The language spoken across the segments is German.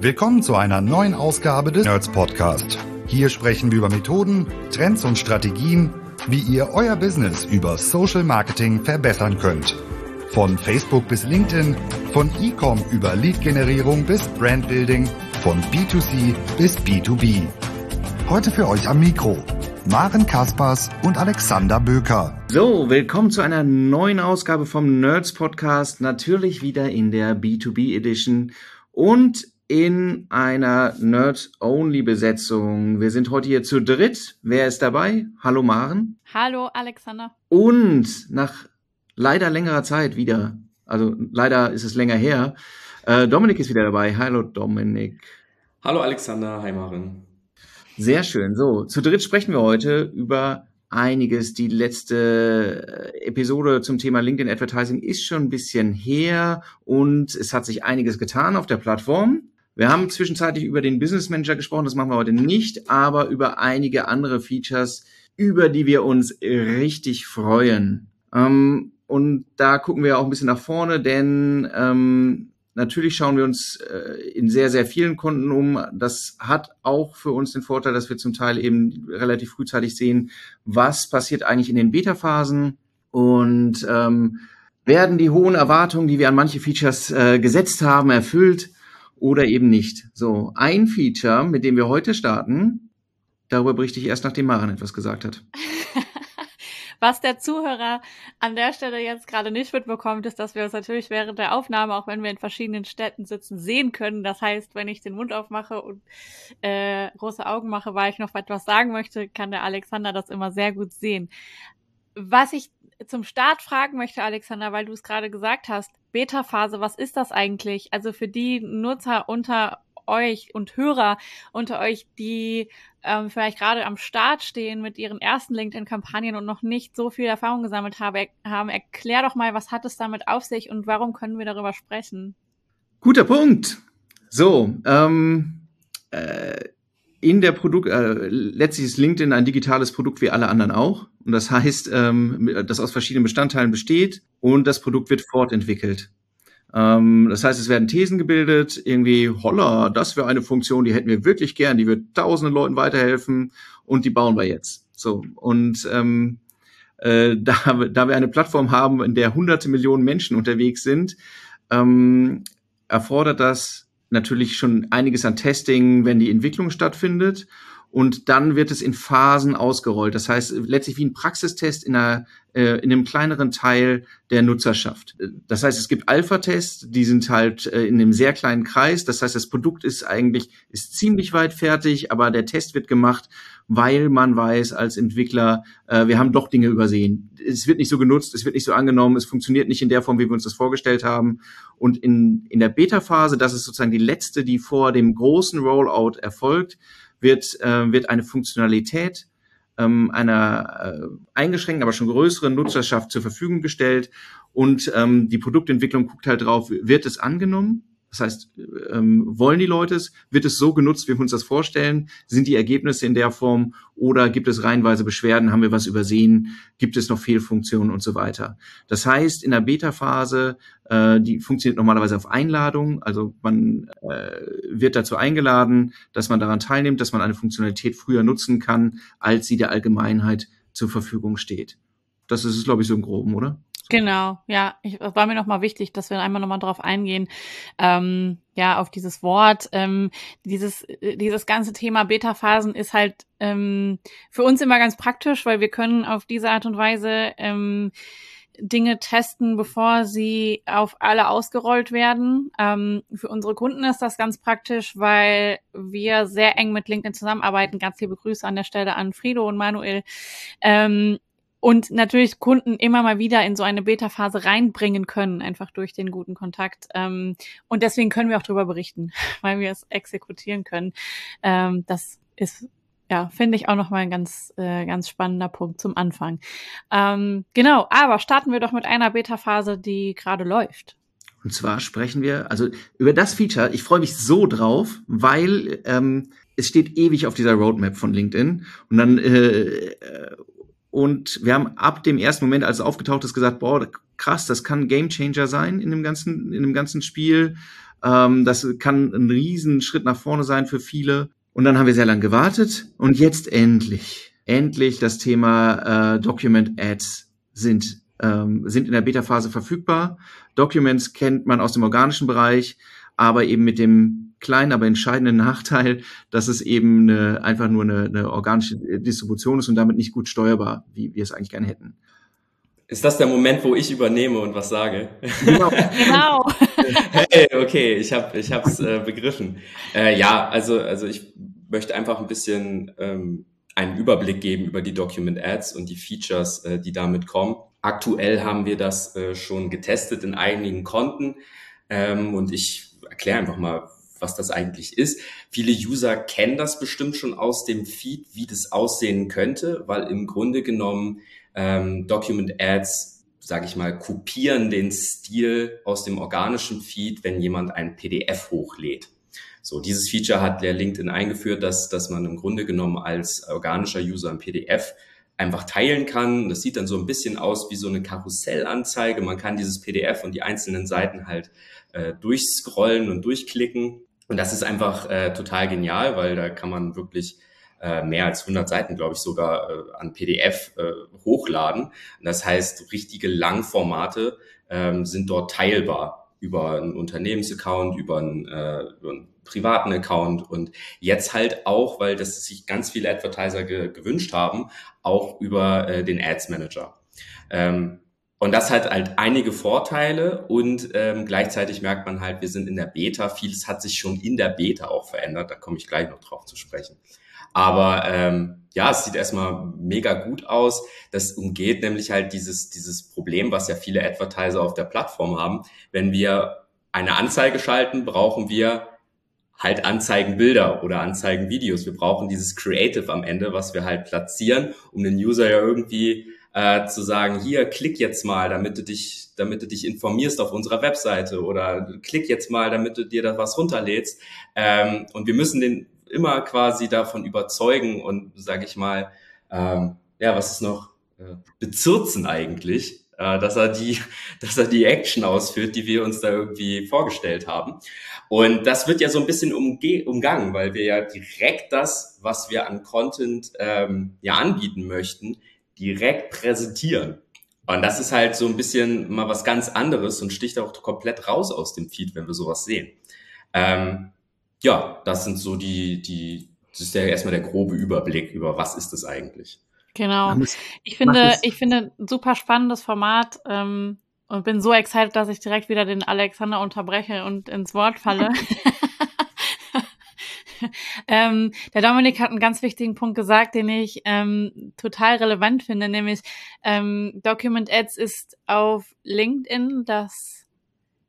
Willkommen zu einer neuen Ausgabe des Nerds Podcast. Hier sprechen wir über Methoden, Trends und Strategien, wie ihr euer Business über Social Marketing verbessern könnt. Von Facebook bis LinkedIn, von E-Com über Lead-Generierung bis Brandbuilding, von B2C bis B2B. Heute für euch am Mikro Maren Kaspers und Alexander Böker. So, willkommen zu einer neuen Ausgabe vom Nerds Podcast. Natürlich wieder in der B2B Edition und in einer Nerd-Only-Besetzung. Wir sind heute hier zu dritt. Wer ist dabei? Hallo Maren. Hallo Alexander. Und nach leider längerer Zeit wieder, also leider ist es länger her, äh, Dominik ist wieder dabei. Hallo Dominik. Hallo Alexander, hi Maren. Sehr schön. So, zu dritt sprechen wir heute über einiges. Die letzte Episode zum Thema LinkedIn Advertising ist schon ein bisschen her und es hat sich einiges getan auf der Plattform. Wir haben zwischenzeitlich über den Business Manager gesprochen, das machen wir heute nicht, aber über einige andere Features, über die wir uns richtig freuen. Ähm, und da gucken wir auch ein bisschen nach vorne, denn ähm, natürlich schauen wir uns äh, in sehr, sehr vielen Kunden um. Das hat auch für uns den Vorteil, dass wir zum Teil eben relativ frühzeitig sehen, was passiert eigentlich in den Beta-Phasen und ähm, werden die hohen Erwartungen, die wir an manche Features äh, gesetzt haben, erfüllt oder eben nicht. So, ein Feature, mit dem wir heute starten, darüber berichte ich erst, nachdem Maren etwas gesagt hat. Was der Zuhörer an der Stelle jetzt gerade nicht mitbekommt, ist, dass wir uns natürlich während der Aufnahme, auch wenn wir in verschiedenen Städten sitzen, sehen können. Das heißt, wenn ich den Mund aufmache und äh, große Augen mache, weil ich noch etwas sagen möchte, kann der Alexander das immer sehr gut sehen. Was ich zum Start fragen möchte, Alexander, weil du es gerade gesagt hast, Beta-Phase, was ist das eigentlich? Also für die Nutzer unter euch und Hörer unter euch, die ähm, vielleicht gerade am Start stehen mit ihren ersten LinkedIn-Kampagnen und noch nicht so viel Erfahrung gesammelt habe, haben, erklär doch mal, was hat es damit auf sich und warum können wir darüber sprechen? Guter Punkt. So, ähm, äh, in der Produkt, äh, letztlich ist LinkedIn ein digitales Produkt wie alle anderen auch. Und das heißt, ähm, das aus verschiedenen Bestandteilen besteht und das Produkt wird fortentwickelt. Ähm, das heißt, es werden Thesen gebildet, irgendwie, holla, das wäre eine Funktion, die hätten wir wirklich gern, die wird tausenden Leuten weiterhelfen und die bauen wir jetzt. So, und ähm, äh, da, da wir eine Plattform haben, in der hunderte Millionen Menschen unterwegs sind, ähm, erfordert das natürlich schon einiges an Testing, wenn die Entwicklung stattfindet und dann wird es in Phasen ausgerollt. Das heißt, letztlich wie ein Praxistest in, einer, äh, in einem kleineren Teil der Nutzerschaft. Das heißt, es gibt Alpha-Tests, die sind halt äh, in einem sehr kleinen Kreis. Das heißt, das Produkt ist eigentlich ist ziemlich weit fertig, aber der Test wird gemacht, weil man weiß als Entwickler, äh, wir haben doch Dinge übersehen. Es wird nicht so genutzt, es wird nicht so angenommen, es funktioniert nicht in der Form, wie wir uns das vorgestellt haben. Und in, in der Beta-Phase, das ist sozusagen die letzte, die vor dem großen Rollout erfolgt, wird, äh, wird eine Funktionalität ähm, einer äh, eingeschränkten, aber schon größeren Nutzerschaft zur Verfügung gestellt und ähm, die Produktentwicklung guckt halt drauf, wird es angenommen? Das heißt, ähm, wollen die Leute es? Wird es so genutzt, wie wir uns das vorstellen? Sind die Ergebnisse in der Form oder gibt es reihenweise Beschwerden? Haben wir was übersehen? Gibt es noch Fehlfunktionen und so weiter? Das heißt, in der Beta-Phase, äh, die funktioniert normalerweise auf Einladung. Also man äh, wird dazu eingeladen, dass man daran teilnimmt, dass man eine Funktionalität früher nutzen kann, als sie der Allgemeinheit zur Verfügung steht. Das ist es, glaube ich, so im Groben, oder? Genau, ja, ich, das war mir nochmal wichtig, dass wir einmal nochmal drauf eingehen, ähm, ja, auf dieses Wort. Ähm, dieses, äh, dieses ganze Thema Beta-Phasen ist halt ähm, für uns immer ganz praktisch, weil wir können auf diese Art und Weise ähm, Dinge testen, bevor sie auf alle ausgerollt werden. Ähm, für unsere Kunden ist das ganz praktisch, weil wir sehr eng mit LinkedIn zusammenarbeiten. Ganz liebe Grüße an der Stelle an Frido und Manuel. Ähm, und natürlich Kunden immer mal wieder in so eine Beta-Phase reinbringen können, einfach durch den guten Kontakt. Ähm, und deswegen können wir auch darüber berichten, weil wir es exekutieren können. Ähm, das ist ja, finde ich auch nochmal ein ganz, äh, ganz spannender Punkt zum Anfang. Ähm, genau, aber starten wir doch mit einer Beta-Phase, die gerade läuft. Und zwar sprechen wir, also über das Feature, ich freue mich so drauf, weil ähm, es steht ewig auf dieser Roadmap von LinkedIn. Und dann äh, und wir haben ab dem ersten Moment, als es aufgetaucht ist, gesagt, boah, krass, das kann ein Gamechanger sein in dem ganzen, in dem ganzen Spiel. Ähm, das kann ein Riesenschritt nach vorne sein für viele. Und dann haben wir sehr lange gewartet und jetzt endlich, endlich das Thema äh, Document Ads sind, ähm, sind in der Beta-Phase verfügbar. Documents kennt man aus dem organischen Bereich, aber eben mit dem kleinen, aber entscheidenden Nachteil, dass es eben eine, einfach nur eine, eine organische Distribution ist und damit nicht gut steuerbar, wie wir es eigentlich gerne hätten. Ist das der Moment, wo ich übernehme und was sage? Genau. genau. hey, okay, ich habe ich hab's äh, begriffen. Äh, ja, also also ich möchte einfach ein bisschen ähm, einen Überblick geben über die Document Ads und die Features, äh, die damit kommen. Aktuell haben wir das äh, schon getestet in einigen Konten ähm, und ich erkläre einfach mal, was das eigentlich ist. Viele User kennen das bestimmt schon aus dem Feed, wie das aussehen könnte, weil im Grunde genommen ähm, Document Ads, sage ich mal, kopieren den Stil aus dem organischen Feed, wenn jemand ein PDF hochlädt. So, dieses Feature hat der LinkedIn eingeführt, dass, dass man im Grunde genommen als organischer User ein PDF einfach teilen kann. Das sieht dann so ein bisschen aus wie so eine Karussellanzeige. Man kann dieses PDF und die einzelnen Seiten halt äh, durchscrollen und durchklicken. Und das ist einfach äh, total genial, weil da kann man wirklich äh, mehr als 100 Seiten, glaube ich, sogar äh, an PDF äh, hochladen. das heißt, richtige Langformate ähm, sind dort teilbar über einen Unternehmensaccount, über einen, äh, über einen privaten Account und jetzt halt auch, weil das sich ganz viele Advertiser ge gewünscht haben, auch über äh, den Ads Manager. Ähm, und das hat halt einige Vorteile und ähm, gleichzeitig merkt man halt, wir sind in der Beta. Vieles hat sich schon in der Beta auch verändert. Da komme ich gleich noch drauf zu sprechen. Aber ähm, ja, es sieht erstmal mega gut aus. Das umgeht nämlich halt dieses, dieses Problem, was ja viele Advertiser auf der Plattform haben. Wenn wir eine Anzeige schalten, brauchen wir halt Anzeigenbilder oder Anzeigenvideos. Wir brauchen dieses Creative am Ende, was wir halt platzieren, um den User ja irgendwie äh, zu sagen, hier, klick jetzt mal, damit du dich, damit du dich informierst auf unserer Webseite oder klick jetzt mal, damit du dir da was runterlädst. Ähm, und wir müssen den immer quasi davon überzeugen und, sage ich mal, ähm, ja, was ist noch, äh, bezirzen eigentlich, äh, dass er die, dass er die Action ausführt, die wir uns da irgendwie vorgestellt haben. Und das wird ja so ein bisschen umge umgangen, weil wir ja direkt das, was wir an Content ähm, ja anbieten möchten, direkt präsentieren. Und das ist halt so ein bisschen mal was ganz anderes und sticht auch komplett raus aus dem Feed, wenn wir sowas sehen. Ähm, ja, das sind so die, die, das ist ja erstmal der grobe Überblick über was ist das eigentlich. Genau. Ich finde, ich finde super spannendes Format ähm, und bin so excited, dass ich direkt wieder den Alexander unterbreche und ins Wort falle. ähm, der Dominik hat einen ganz wichtigen Punkt gesagt, den ich ähm, total relevant finde, nämlich ähm, Document Ads ist auf LinkedIn das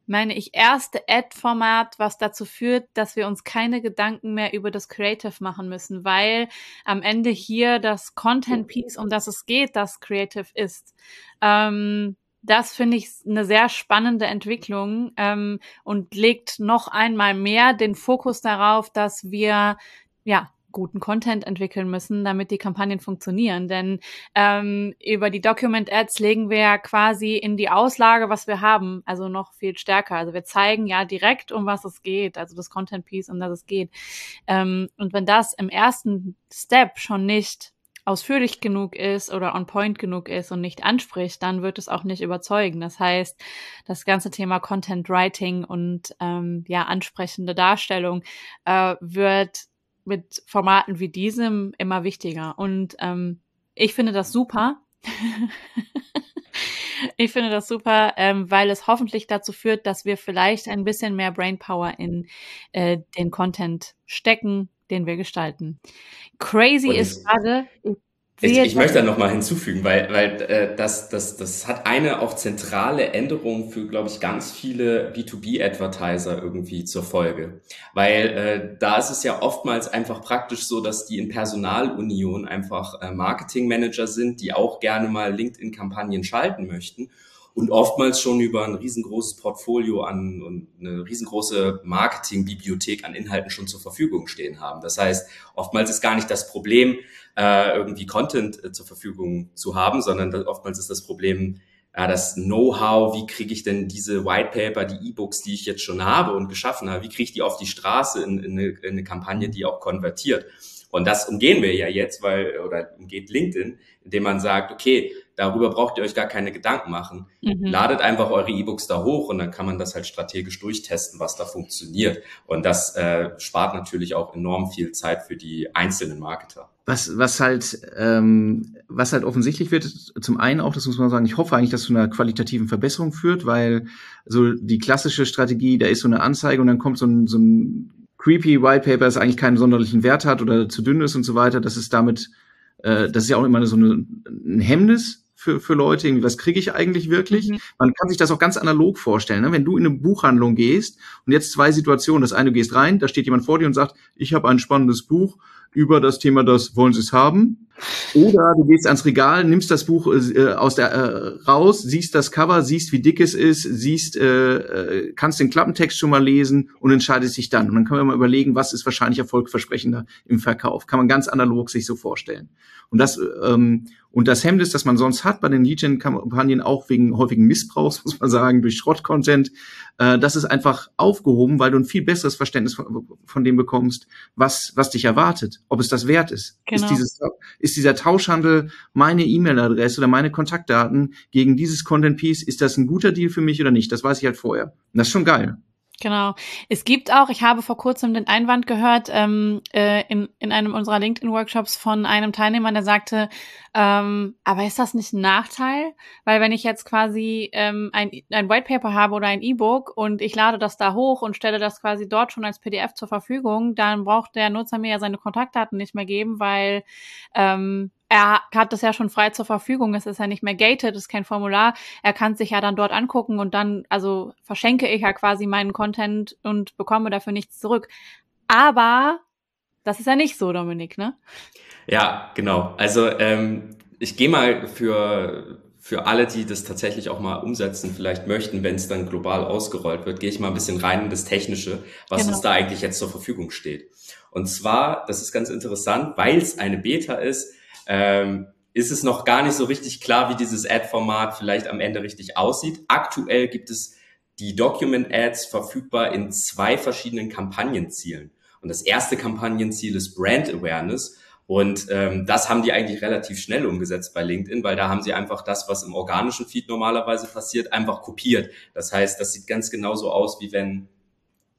meine ich, erste Ad-Format, was dazu führt, dass wir uns keine Gedanken mehr über das Creative machen müssen, weil am Ende hier das Content-Piece, um das es geht, das Creative ist. Ähm, das finde ich eine sehr spannende Entwicklung ähm, und legt noch einmal mehr den Fokus darauf, dass wir ja guten Content entwickeln müssen, damit die Kampagnen funktionieren. Denn ähm, über die Document Ads legen wir quasi in die Auslage, was wir haben, also noch viel stärker. Also wir zeigen ja direkt, um was es geht, also das Content Piece, um das es geht. Ähm, und wenn das im ersten Step schon nicht ausführlich genug ist oder on point genug ist und nicht anspricht, dann wird es auch nicht überzeugen. Das heißt, das ganze Thema Content Writing und ähm, ja ansprechende Darstellung äh, wird mit Formaten wie diesem immer wichtiger. Und ähm, ich finde das super. ich finde das super, ähm, weil es hoffentlich dazu führt, dass wir vielleicht ein bisschen mehr Brainpower in äh, den Content stecken, den wir gestalten. Crazy ist gerade, ich, ich möchte da nochmal hinzufügen, weil, weil äh, das, das, das hat eine auch zentrale Änderung für, glaube ich, ganz viele B2B-Advertiser irgendwie zur Folge. Weil äh, da ist es ja oftmals einfach praktisch so, dass die in Personalunion einfach äh, Marketingmanager sind, die auch gerne mal LinkedIn-Kampagnen schalten möchten und oftmals schon über ein riesengroßes Portfolio an und eine riesengroße Marketingbibliothek an Inhalten schon zur Verfügung stehen haben. Das heißt, oftmals ist gar nicht das Problem, äh, irgendwie Content äh, zur Verfügung zu haben, sondern oftmals ist das Problem, ja, das Know-how, wie kriege ich denn diese White Paper, die E-Books, die ich jetzt schon habe und geschaffen habe, wie kriege ich die auf die Straße in, in, eine, in eine Kampagne, die auch konvertiert. Und das umgehen wir ja jetzt, weil, oder umgeht LinkedIn, indem man sagt, okay, darüber braucht ihr euch gar keine Gedanken machen. Mhm. Ladet einfach eure E-Books da hoch und dann kann man das halt strategisch durchtesten, was da funktioniert. Und das äh, spart natürlich auch enorm viel Zeit für die einzelnen Marketer. Was, was halt, ähm, was halt offensichtlich wird, zum einen auch, das muss man sagen, ich hoffe eigentlich, dass es zu einer qualitativen Verbesserung führt, weil so die klassische Strategie, da ist so eine Anzeige und dann kommt so ein, so ein creepy White Paper, das eigentlich keinen sonderlichen Wert hat oder zu dünn ist und so weiter. Das ist damit, äh, das ist ja auch immer so eine, ein Hemmnis, für, für Leute, irgendwie, was kriege ich eigentlich wirklich? Mhm. Man kann sich das auch ganz analog vorstellen. Ne? Wenn du in eine Buchhandlung gehst und jetzt zwei Situationen, das eine, du gehst rein, da steht jemand vor dir und sagt, ich habe ein spannendes Buch über das Thema, das wollen Sie es haben? Oder du gehst ans Regal, nimmst das Buch äh, aus der äh, raus, siehst das Cover, siehst, wie dick es ist, siehst, äh, äh, kannst den Klappentext schon mal lesen und entscheidest dich dann. Und dann kann man mal überlegen, was ist wahrscheinlich erfolgversprechender im Verkauf. Kann man ganz analog sich so vorstellen. Und das ähm, und das Hemmnis, das man sonst hat bei den Lead-Gen-Kampagnen, auch wegen häufigen Missbrauchs, muss man sagen, durch Schrott-Content, äh, das ist einfach aufgehoben, weil du ein viel besseres Verständnis von, von, dem bekommst, was, was dich erwartet, ob es das wert ist. Genau. Ist, dieses, ist dieser Tauschhandel meine E-Mail-Adresse oder meine Kontaktdaten gegen dieses Content-Piece, ist das ein guter Deal für mich oder nicht? Das weiß ich halt vorher. Und das ist schon geil. Genau. Es gibt auch, ich habe vor kurzem den Einwand gehört, ähm, äh, in, in einem unserer LinkedIn-Workshops von einem Teilnehmer, der sagte, ähm, aber ist das nicht ein Nachteil? Weil wenn ich jetzt quasi ähm, ein, ein White Paper habe oder ein E-Book und ich lade das da hoch und stelle das quasi dort schon als PDF zur Verfügung, dann braucht der Nutzer mir ja seine Kontaktdaten nicht mehr geben, weil ähm, er hat das ja schon frei zur Verfügung. Es ist ja nicht mehr gated, es ist kein Formular. Er kann sich ja dann dort angucken und dann, also verschenke ich ja quasi meinen Content und bekomme dafür nichts zurück. Aber das ist ja nicht so, Dominik, ne? Ja, genau. Also ähm, ich gehe mal für für alle, die das tatsächlich auch mal umsetzen, vielleicht möchten, wenn es dann global ausgerollt wird, gehe ich mal ein bisschen rein in das Technische, was genau. uns da eigentlich jetzt zur Verfügung steht. Und zwar, das ist ganz interessant, weil es eine Beta ist, ähm, ist es noch gar nicht so richtig klar, wie dieses Ad-Format vielleicht am Ende richtig aussieht. Aktuell gibt es die Document-Ads verfügbar in zwei verschiedenen Kampagnenzielen. Und das erste Kampagnenziel ist Brand Awareness. Und ähm, das haben die eigentlich relativ schnell umgesetzt bei LinkedIn, weil da haben sie einfach das, was im organischen Feed normalerweise passiert, einfach kopiert. Das heißt, das sieht ganz genauso aus, wie wenn,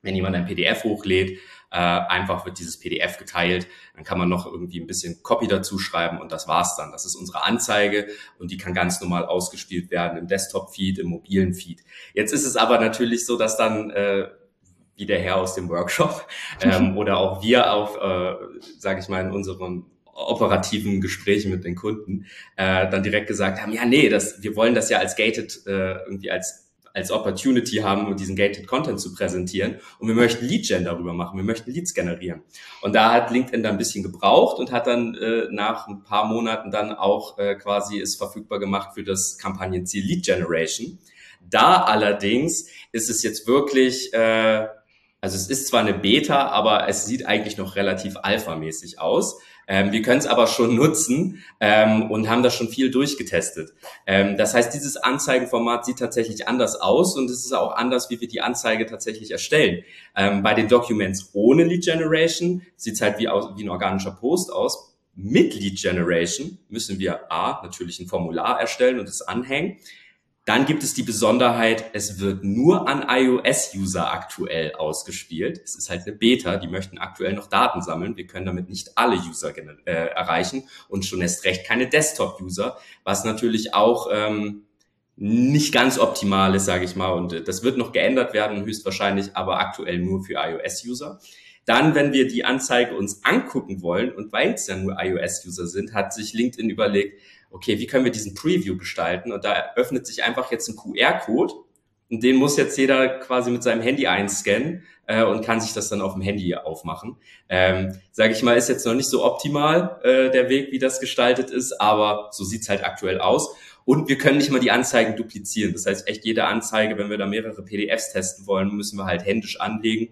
wenn jemand ein PDF hochlädt äh, einfach wird dieses PDF geteilt. Dann kann man noch irgendwie ein bisschen Copy dazu schreiben und das war's dann. Das ist unsere Anzeige und die kann ganz normal ausgespielt werden im Desktop-Feed, im mobilen Feed. Jetzt ist es aber natürlich so, dass dann äh, wie der Herr aus dem Workshop ähm, oder auch wir auf, äh, sage ich mal, in unserem operativen Gesprächen mit den Kunden äh, dann direkt gesagt haben, ja, nee, das, wir wollen das ja als gated äh, irgendwie als als Opportunity haben, um diesen Gated Content zu präsentieren. Und wir möchten Lead-Gen darüber machen. Wir möchten Leads generieren. Und da hat LinkedIn dann ein bisschen gebraucht und hat dann äh, nach ein paar Monaten dann auch äh, quasi es verfügbar gemacht für das Kampagnenziel Lead Generation. Da allerdings ist es jetzt wirklich, äh, also es ist zwar eine Beta, aber es sieht eigentlich noch relativ alpha-mäßig aus. Ähm, wir können es aber schon nutzen ähm, und haben da schon viel durchgetestet. Ähm, das heißt, dieses Anzeigenformat sieht tatsächlich anders aus und es ist auch anders, wie wir die Anzeige tatsächlich erstellen. Ähm, bei den Documents ohne Lead Generation sieht es halt wie, aus, wie ein organischer Post aus. Mit Lead Generation müssen wir A, natürlich ein Formular erstellen und es anhängen. Dann gibt es die Besonderheit, es wird nur an iOS-User aktuell ausgespielt. Es ist halt eine Beta, die möchten aktuell noch Daten sammeln. Wir können damit nicht alle User äh, erreichen und schon erst recht keine Desktop-User, was natürlich auch ähm, nicht ganz optimal ist, sage ich mal. Und äh, das wird noch geändert werden, höchstwahrscheinlich, aber aktuell nur für iOS-User. Dann, wenn wir die Anzeige uns angucken wollen und weil es ja nur iOS-User sind, hat sich LinkedIn überlegt, okay, wie können wir diesen Preview gestalten? Und da öffnet sich einfach jetzt ein QR-Code und den muss jetzt jeder quasi mit seinem Handy einscannen äh, und kann sich das dann auf dem Handy aufmachen. Ähm, Sage ich mal, ist jetzt noch nicht so optimal äh, der Weg, wie das gestaltet ist, aber so sieht's halt aktuell aus. Und wir können nicht mal die Anzeigen duplizieren. Das heißt, echt jede Anzeige, wenn wir da mehrere PDFs testen wollen, müssen wir halt händisch anlegen.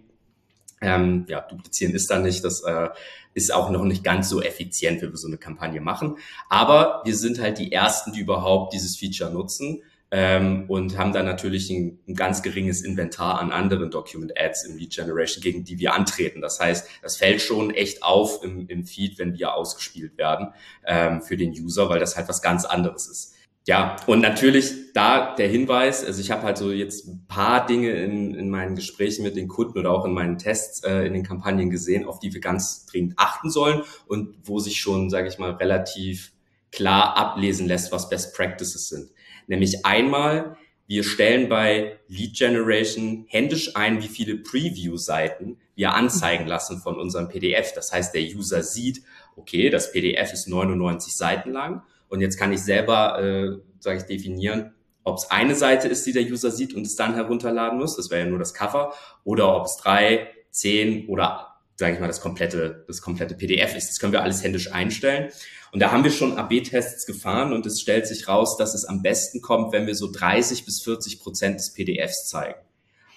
Ähm, ja, duplizieren ist da nicht. Das äh, ist auch noch nicht ganz so effizient, wie wir so eine Kampagne machen. Aber wir sind halt die Ersten, die überhaupt dieses Feature nutzen. ähm, und haben dann natürlich ein, ein, ganz geringes Inventar an anderen Document Ads im Lead Generation, gegen die wir antreten. Das heißt, das fällt schon echt auf im, im Feed, wenn wir ausgespielt werden ähm, für den User, weil das halt was ganz anderes ist. Ja, und natürlich da der Hinweis, also ich habe halt so jetzt ein paar Dinge in, in meinen Gesprächen mit den Kunden oder auch in meinen Tests äh, in den Kampagnen gesehen, auf die wir ganz dringend achten sollen und wo sich schon, sage ich mal, relativ klar ablesen lässt, was Best Practices sind. Nämlich einmal, wir stellen bei Lead Generation händisch ein, wie viele Preview-Seiten wir anzeigen lassen von unserem PDF. Das heißt, der User sieht, okay, das PDF ist 99 Seiten lang und jetzt kann ich selber, äh, sage ich, definieren, ob es eine Seite ist, die der User sieht und es dann herunterladen muss. Das wäre ja nur das Cover. Oder ob es drei, zehn oder, sage ich mal, das komplette, das komplette PDF ist. Das können wir alles händisch einstellen. Und da haben wir schon AB-Tests gefahren und es stellt sich raus, dass es am besten kommt, wenn wir so 30 bis 40 Prozent des PDFs zeigen.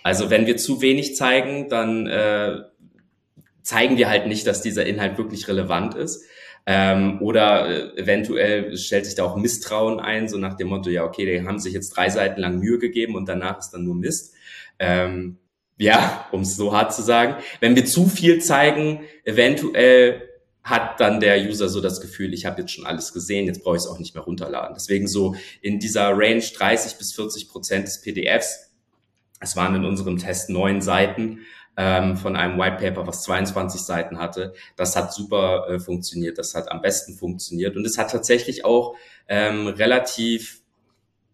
Also wenn wir zu wenig zeigen, dann äh, zeigen wir halt nicht, dass dieser Inhalt wirklich relevant ist. Ähm, oder äh, eventuell stellt sich da auch Misstrauen ein, so nach dem Motto, ja, okay, die haben sich jetzt drei Seiten lang Mühe gegeben und danach ist dann nur Mist. Ähm, ja, um es so hart zu sagen. Wenn wir zu viel zeigen, eventuell hat dann der User so das Gefühl, ich habe jetzt schon alles gesehen, jetzt brauche ich es auch nicht mehr runterladen. Deswegen so in dieser Range 30 bis 40 Prozent des PDFs, es waren in unserem Test neun Seiten ähm, von einem White Paper, was 22 Seiten hatte, das hat super äh, funktioniert, das hat am besten funktioniert und es hat tatsächlich auch ähm, relativ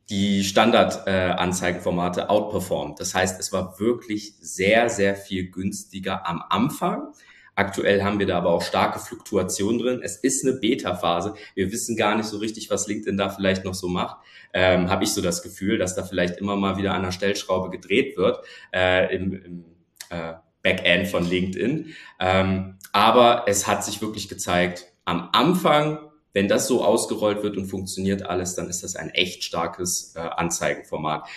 die Standard-Anzeigenformate äh, outperformed. Das heißt, es war wirklich sehr, sehr viel günstiger am Anfang Aktuell haben wir da aber auch starke Fluktuationen drin. Es ist eine Beta-Phase. Wir wissen gar nicht so richtig, was LinkedIn da vielleicht noch so macht. Ähm, Habe ich so das Gefühl, dass da vielleicht immer mal wieder an der Stellschraube gedreht wird äh, im, im äh, Backend von LinkedIn. Ähm, aber es hat sich wirklich gezeigt, am Anfang wenn das so ausgerollt wird und funktioniert alles, dann ist das ein echt starkes äh, Anzeigenformat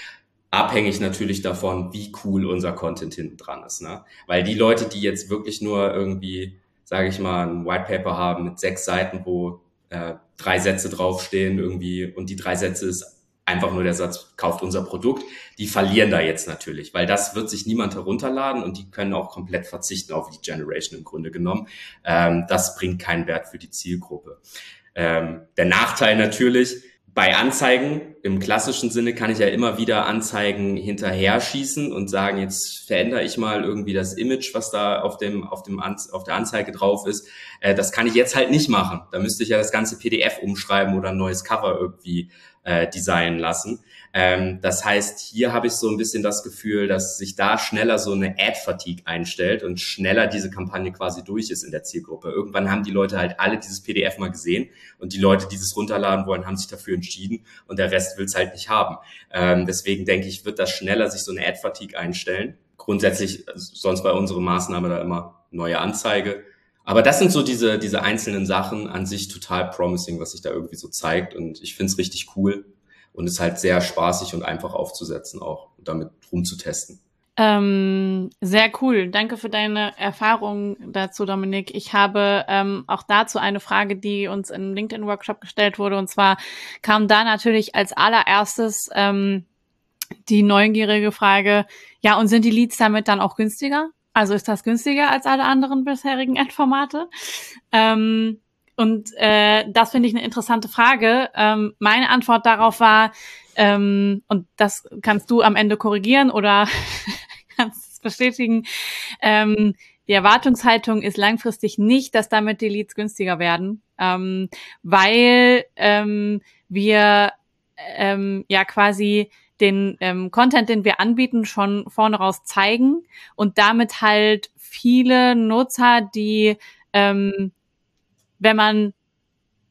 abhängig natürlich davon, wie cool unser Content hinten dran ist. Ne? Weil die Leute, die jetzt wirklich nur irgendwie, sage ich mal, ein White Paper haben mit sechs Seiten, wo äh, drei Sätze draufstehen irgendwie und die drei Sätze ist einfach nur der Satz, kauft unser Produkt, die verlieren da jetzt natürlich, weil das wird sich niemand herunterladen und die können auch komplett verzichten auf die Generation im Grunde genommen. Ähm, das bringt keinen Wert für die Zielgruppe. Ähm, der Nachteil natürlich, bei Anzeigen im klassischen Sinne kann ich ja immer wieder Anzeigen hinterher schießen und sagen, jetzt verändere ich mal irgendwie das Image, was da auf dem auf dem auf der Anzeige drauf ist. Äh, das kann ich jetzt halt nicht machen. Da müsste ich ja das ganze PDF umschreiben oder ein neues Cover irgendwie äh, designen lassen. Ähm, das heißt, hier habe ich so ein bisschen das Gefühl, dass sich da schneller so eine Ad-Fatigue einstellt und schneller diese Kampagne quasi durch ist in der Zielgruppe. Irgendwann haben die Leute halt alle dieses PDF mal gesehen und die Leute, die es runterladen wollen, haben sich dafür entschieden und der Rest will es halt nicht haben. Ähm, deswegen denke ich, wird das schneller sich so eine Ad-Fatigue einstellen. Grundsätzlich, sonst war unsere Maßnahme da immer neue Anzeige. Aber das sind so diese, diese einzelnen Sachen an sich total promising, was sich da irgendwie so zeigt. Und ich finde es richtig cool und ist halt sehr spaßig und einfach aufzusetzen auch und damit rumzutesten. Ähm, sehr cool. Danke für deine Erfahrung dazu, Dominik. Ich habe ähm, auch dazu eine Frage, die uns im LinkedIn-Workshop gestellt wurde. Und zwar kam da natürlich als allererstes ähm, die neugierige Frage, ja, und sind die Leads damit dann auch günstiger? Also ist das günstiger als alle anderen bisherigen Ad-Formate? Ähm, und äh, das finde ich eine interessante Frage. Ähm, meine Antwort darauf war, ähm, und das kannst du am Ende korrigieren oder kannst es bestätigen, ähm, die Erwartungshaltung ist langfristig nicht, dass damit die Leads günstiger werden, ähm, weil ähm, wir ähm, ja quasi den ähm, Content, den wir anbieten, schon vorne raus zeigen und damit halt viele Nutzer, die ähm, wenn man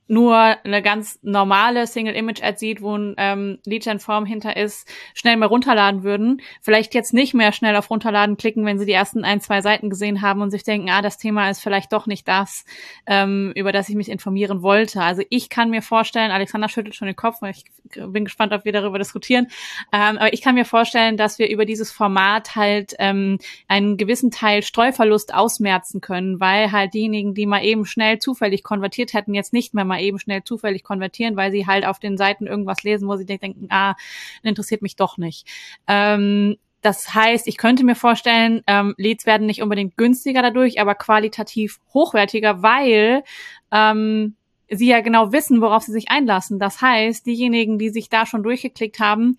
nur eine ganz normale Single-Image-Ad sieht, wo ein ähm, Lead-Gen-Form hinter ist, schnell mal runterladen würden. Vielleicht jetzt nicht mehr schnell auf Runterladen klicken, wenn sie die ersten ein, zwei Seiten gesehen haben und sich denken, ah, das Thema ist vielleicht doch nicht das, ähm, über das ich mich informieren wollte. Also ich kann mir vorstellen, Alexander schüttelt schon den Kopf, ich bin gespannt, ob wir darüber diskutieren, ähm, aber ich kann mir vorstellen, dass wir über dieses Format halt ähm, einen gewissen Teil Streuverlust ausmerzen können, weil halt diejenigen, die mal eben schnell zufällig konvertiert hätten, jetzt nicht mehr mal eben schnell zufällig konvertieren, weil sie halt auf den Seiten irgendwas lesen, wo sie denken, ah, interessiert mich doch nicht. Ähm, das heißt, ich könnte mir vorstellen, ähm, Leads werden nicht unbedingt günstiger dadurch, aber qualitativ hochwertiger, weil ähm, sie ja genau wissen, worauf sie sich einlassen. Das heißt, diejenigen, die sich da schon durchgeklickt haben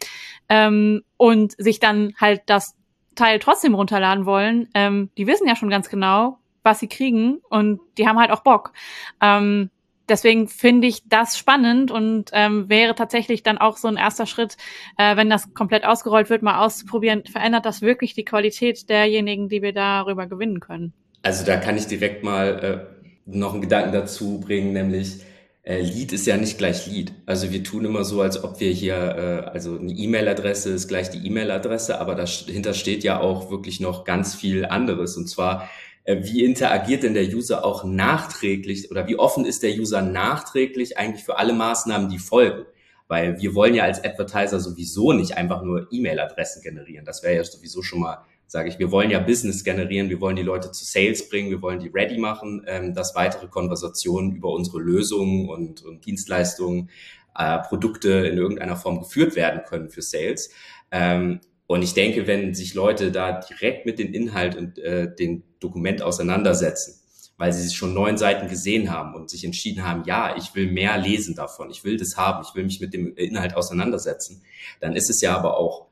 ähm, und sich dann halt das Teil trotzdem runterladen wollen, ähm, die wissen ja schon ganz genau, was sie kriegen und die haben halt auch Bock. Ähm, deswegen finde ich das spannend und ähm, wäre tatsächlich dann auch so ein erster Schritt, äh, wenn das komplett ausgerollt wird, mal auszuprobieren, verändert das wirklich die Qualität derjenigen, die wir darüber gewinnen können. Also da kann ich direkt mal äh, noch einen Gedanken dazu bringen, nämlich äh, Lead ist ja nicht gleich Lead. Also wir tun immer so, als ob wir hier, äh, also eine E-Mail-Adresse ist gleich die E-Mail-Adresse, aber dahinter steht ja auch wirklich noch ganz viel anderes. Und zwar, wie interagiert denn der User auch nachträglich oder wie offen ist der User nachträglich eigentlich für alle Maßnahmen, die folgen? Weil wir wollen ja als Advertiser sowieso nicht einfach nur E-Mail-Adressen generieren. Das wäre ja sowieso schon mal sage ich, wir wollen ja Business generieren, wir wollen die Leute zu Sales bringen, wir wollen die ready machen, ähm, dass weitere Konversationen über unsere Lösungen und, und Dienstleistungen, äh, Produkte in irgendeiner Form geführt werden können für Sales. Ähm, und ich denke, wenn sich Leute da direkt mit dem Inhalt und äh, dem Dokument auseinandersetzen, weil sie schon neun Seiten gesehen haben und sich entschieden haben, ja, ich will mehr lesen davon, ich will das haben, ich will mich mit dem Inhalt auseinandersetzen, dann ist es ja aber auch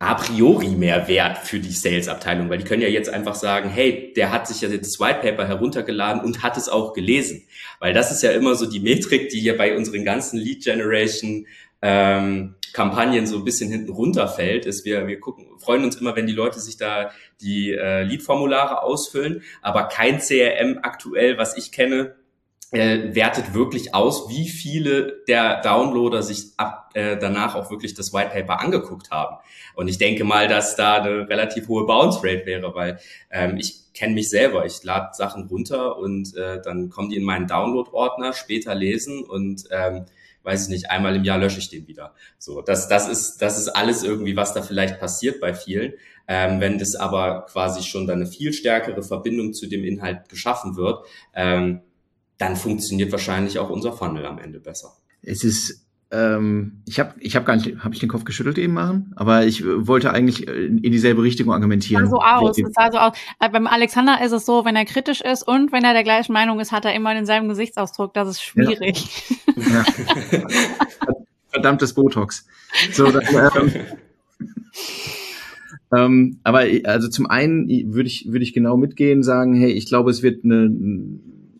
a priori mehr wert für die Sales-Abteilung, weil die können ja jetzt einfach sagen, hey, der hat sich ja das White Paper heruntergeladen und hat es auch gelesen. Weil das ist ja immer so die Metrik, die hier bei unseren ganzen Lead Generation ähm, Kampagnen so ein bisschen hinten runterfällt, ist wir, wir gucken, freuen uns immer, wenn die Leute sich da die äh, Lead-Formulare ausfüllen, aber kein CRM aktuell, was ich kenne, äh, wertet wirklich aus, wie viele der Downloader sich ab, äh, danach auch wirklich das White Paper angeguckt haben. Und ich denke mal, dass da eine relativ hohe Bounce Rate wäre, weil ähm, ich kenne mich selber. Ich lade Sachen runter und äh, dann kommen die in meinen Download-Ordner, später lesen und ähm, weiß ich nicht, einmal im Jahr lösche ich den wieder. So, das, das ist, das ist alles irgendwie, was da vielleicht passiert bei vielen. Ähm, wenn das aber quasi schon dann eine viel stärkere Verbindung zu dem Inhalt geschaffen wird, ähm, dann funktioniert wahrscheinlich auch unser Funnel am Ende besser. Es ist ähm, ich habe ich hab gar nicht, habe ich den Kopf geschüttelt eben machen, aber ich äh, wollte eigentlich äh, in dieselbe Richtung argumentieren. Es sah so aus, es sah so aus. Äh, beim Alexander ist es so, wenn er kritisch ist und wenn er der gleichen Meinung ist, hat er immer denselben Gesichtsausdruck. Das ist schwierig. Ja. Ja. Verdammtes Botox. So, das, ähm, ähm, aber also zum einen würde ich würde ich genau mitgehen, sagen, hey, ich glaube, es wird eine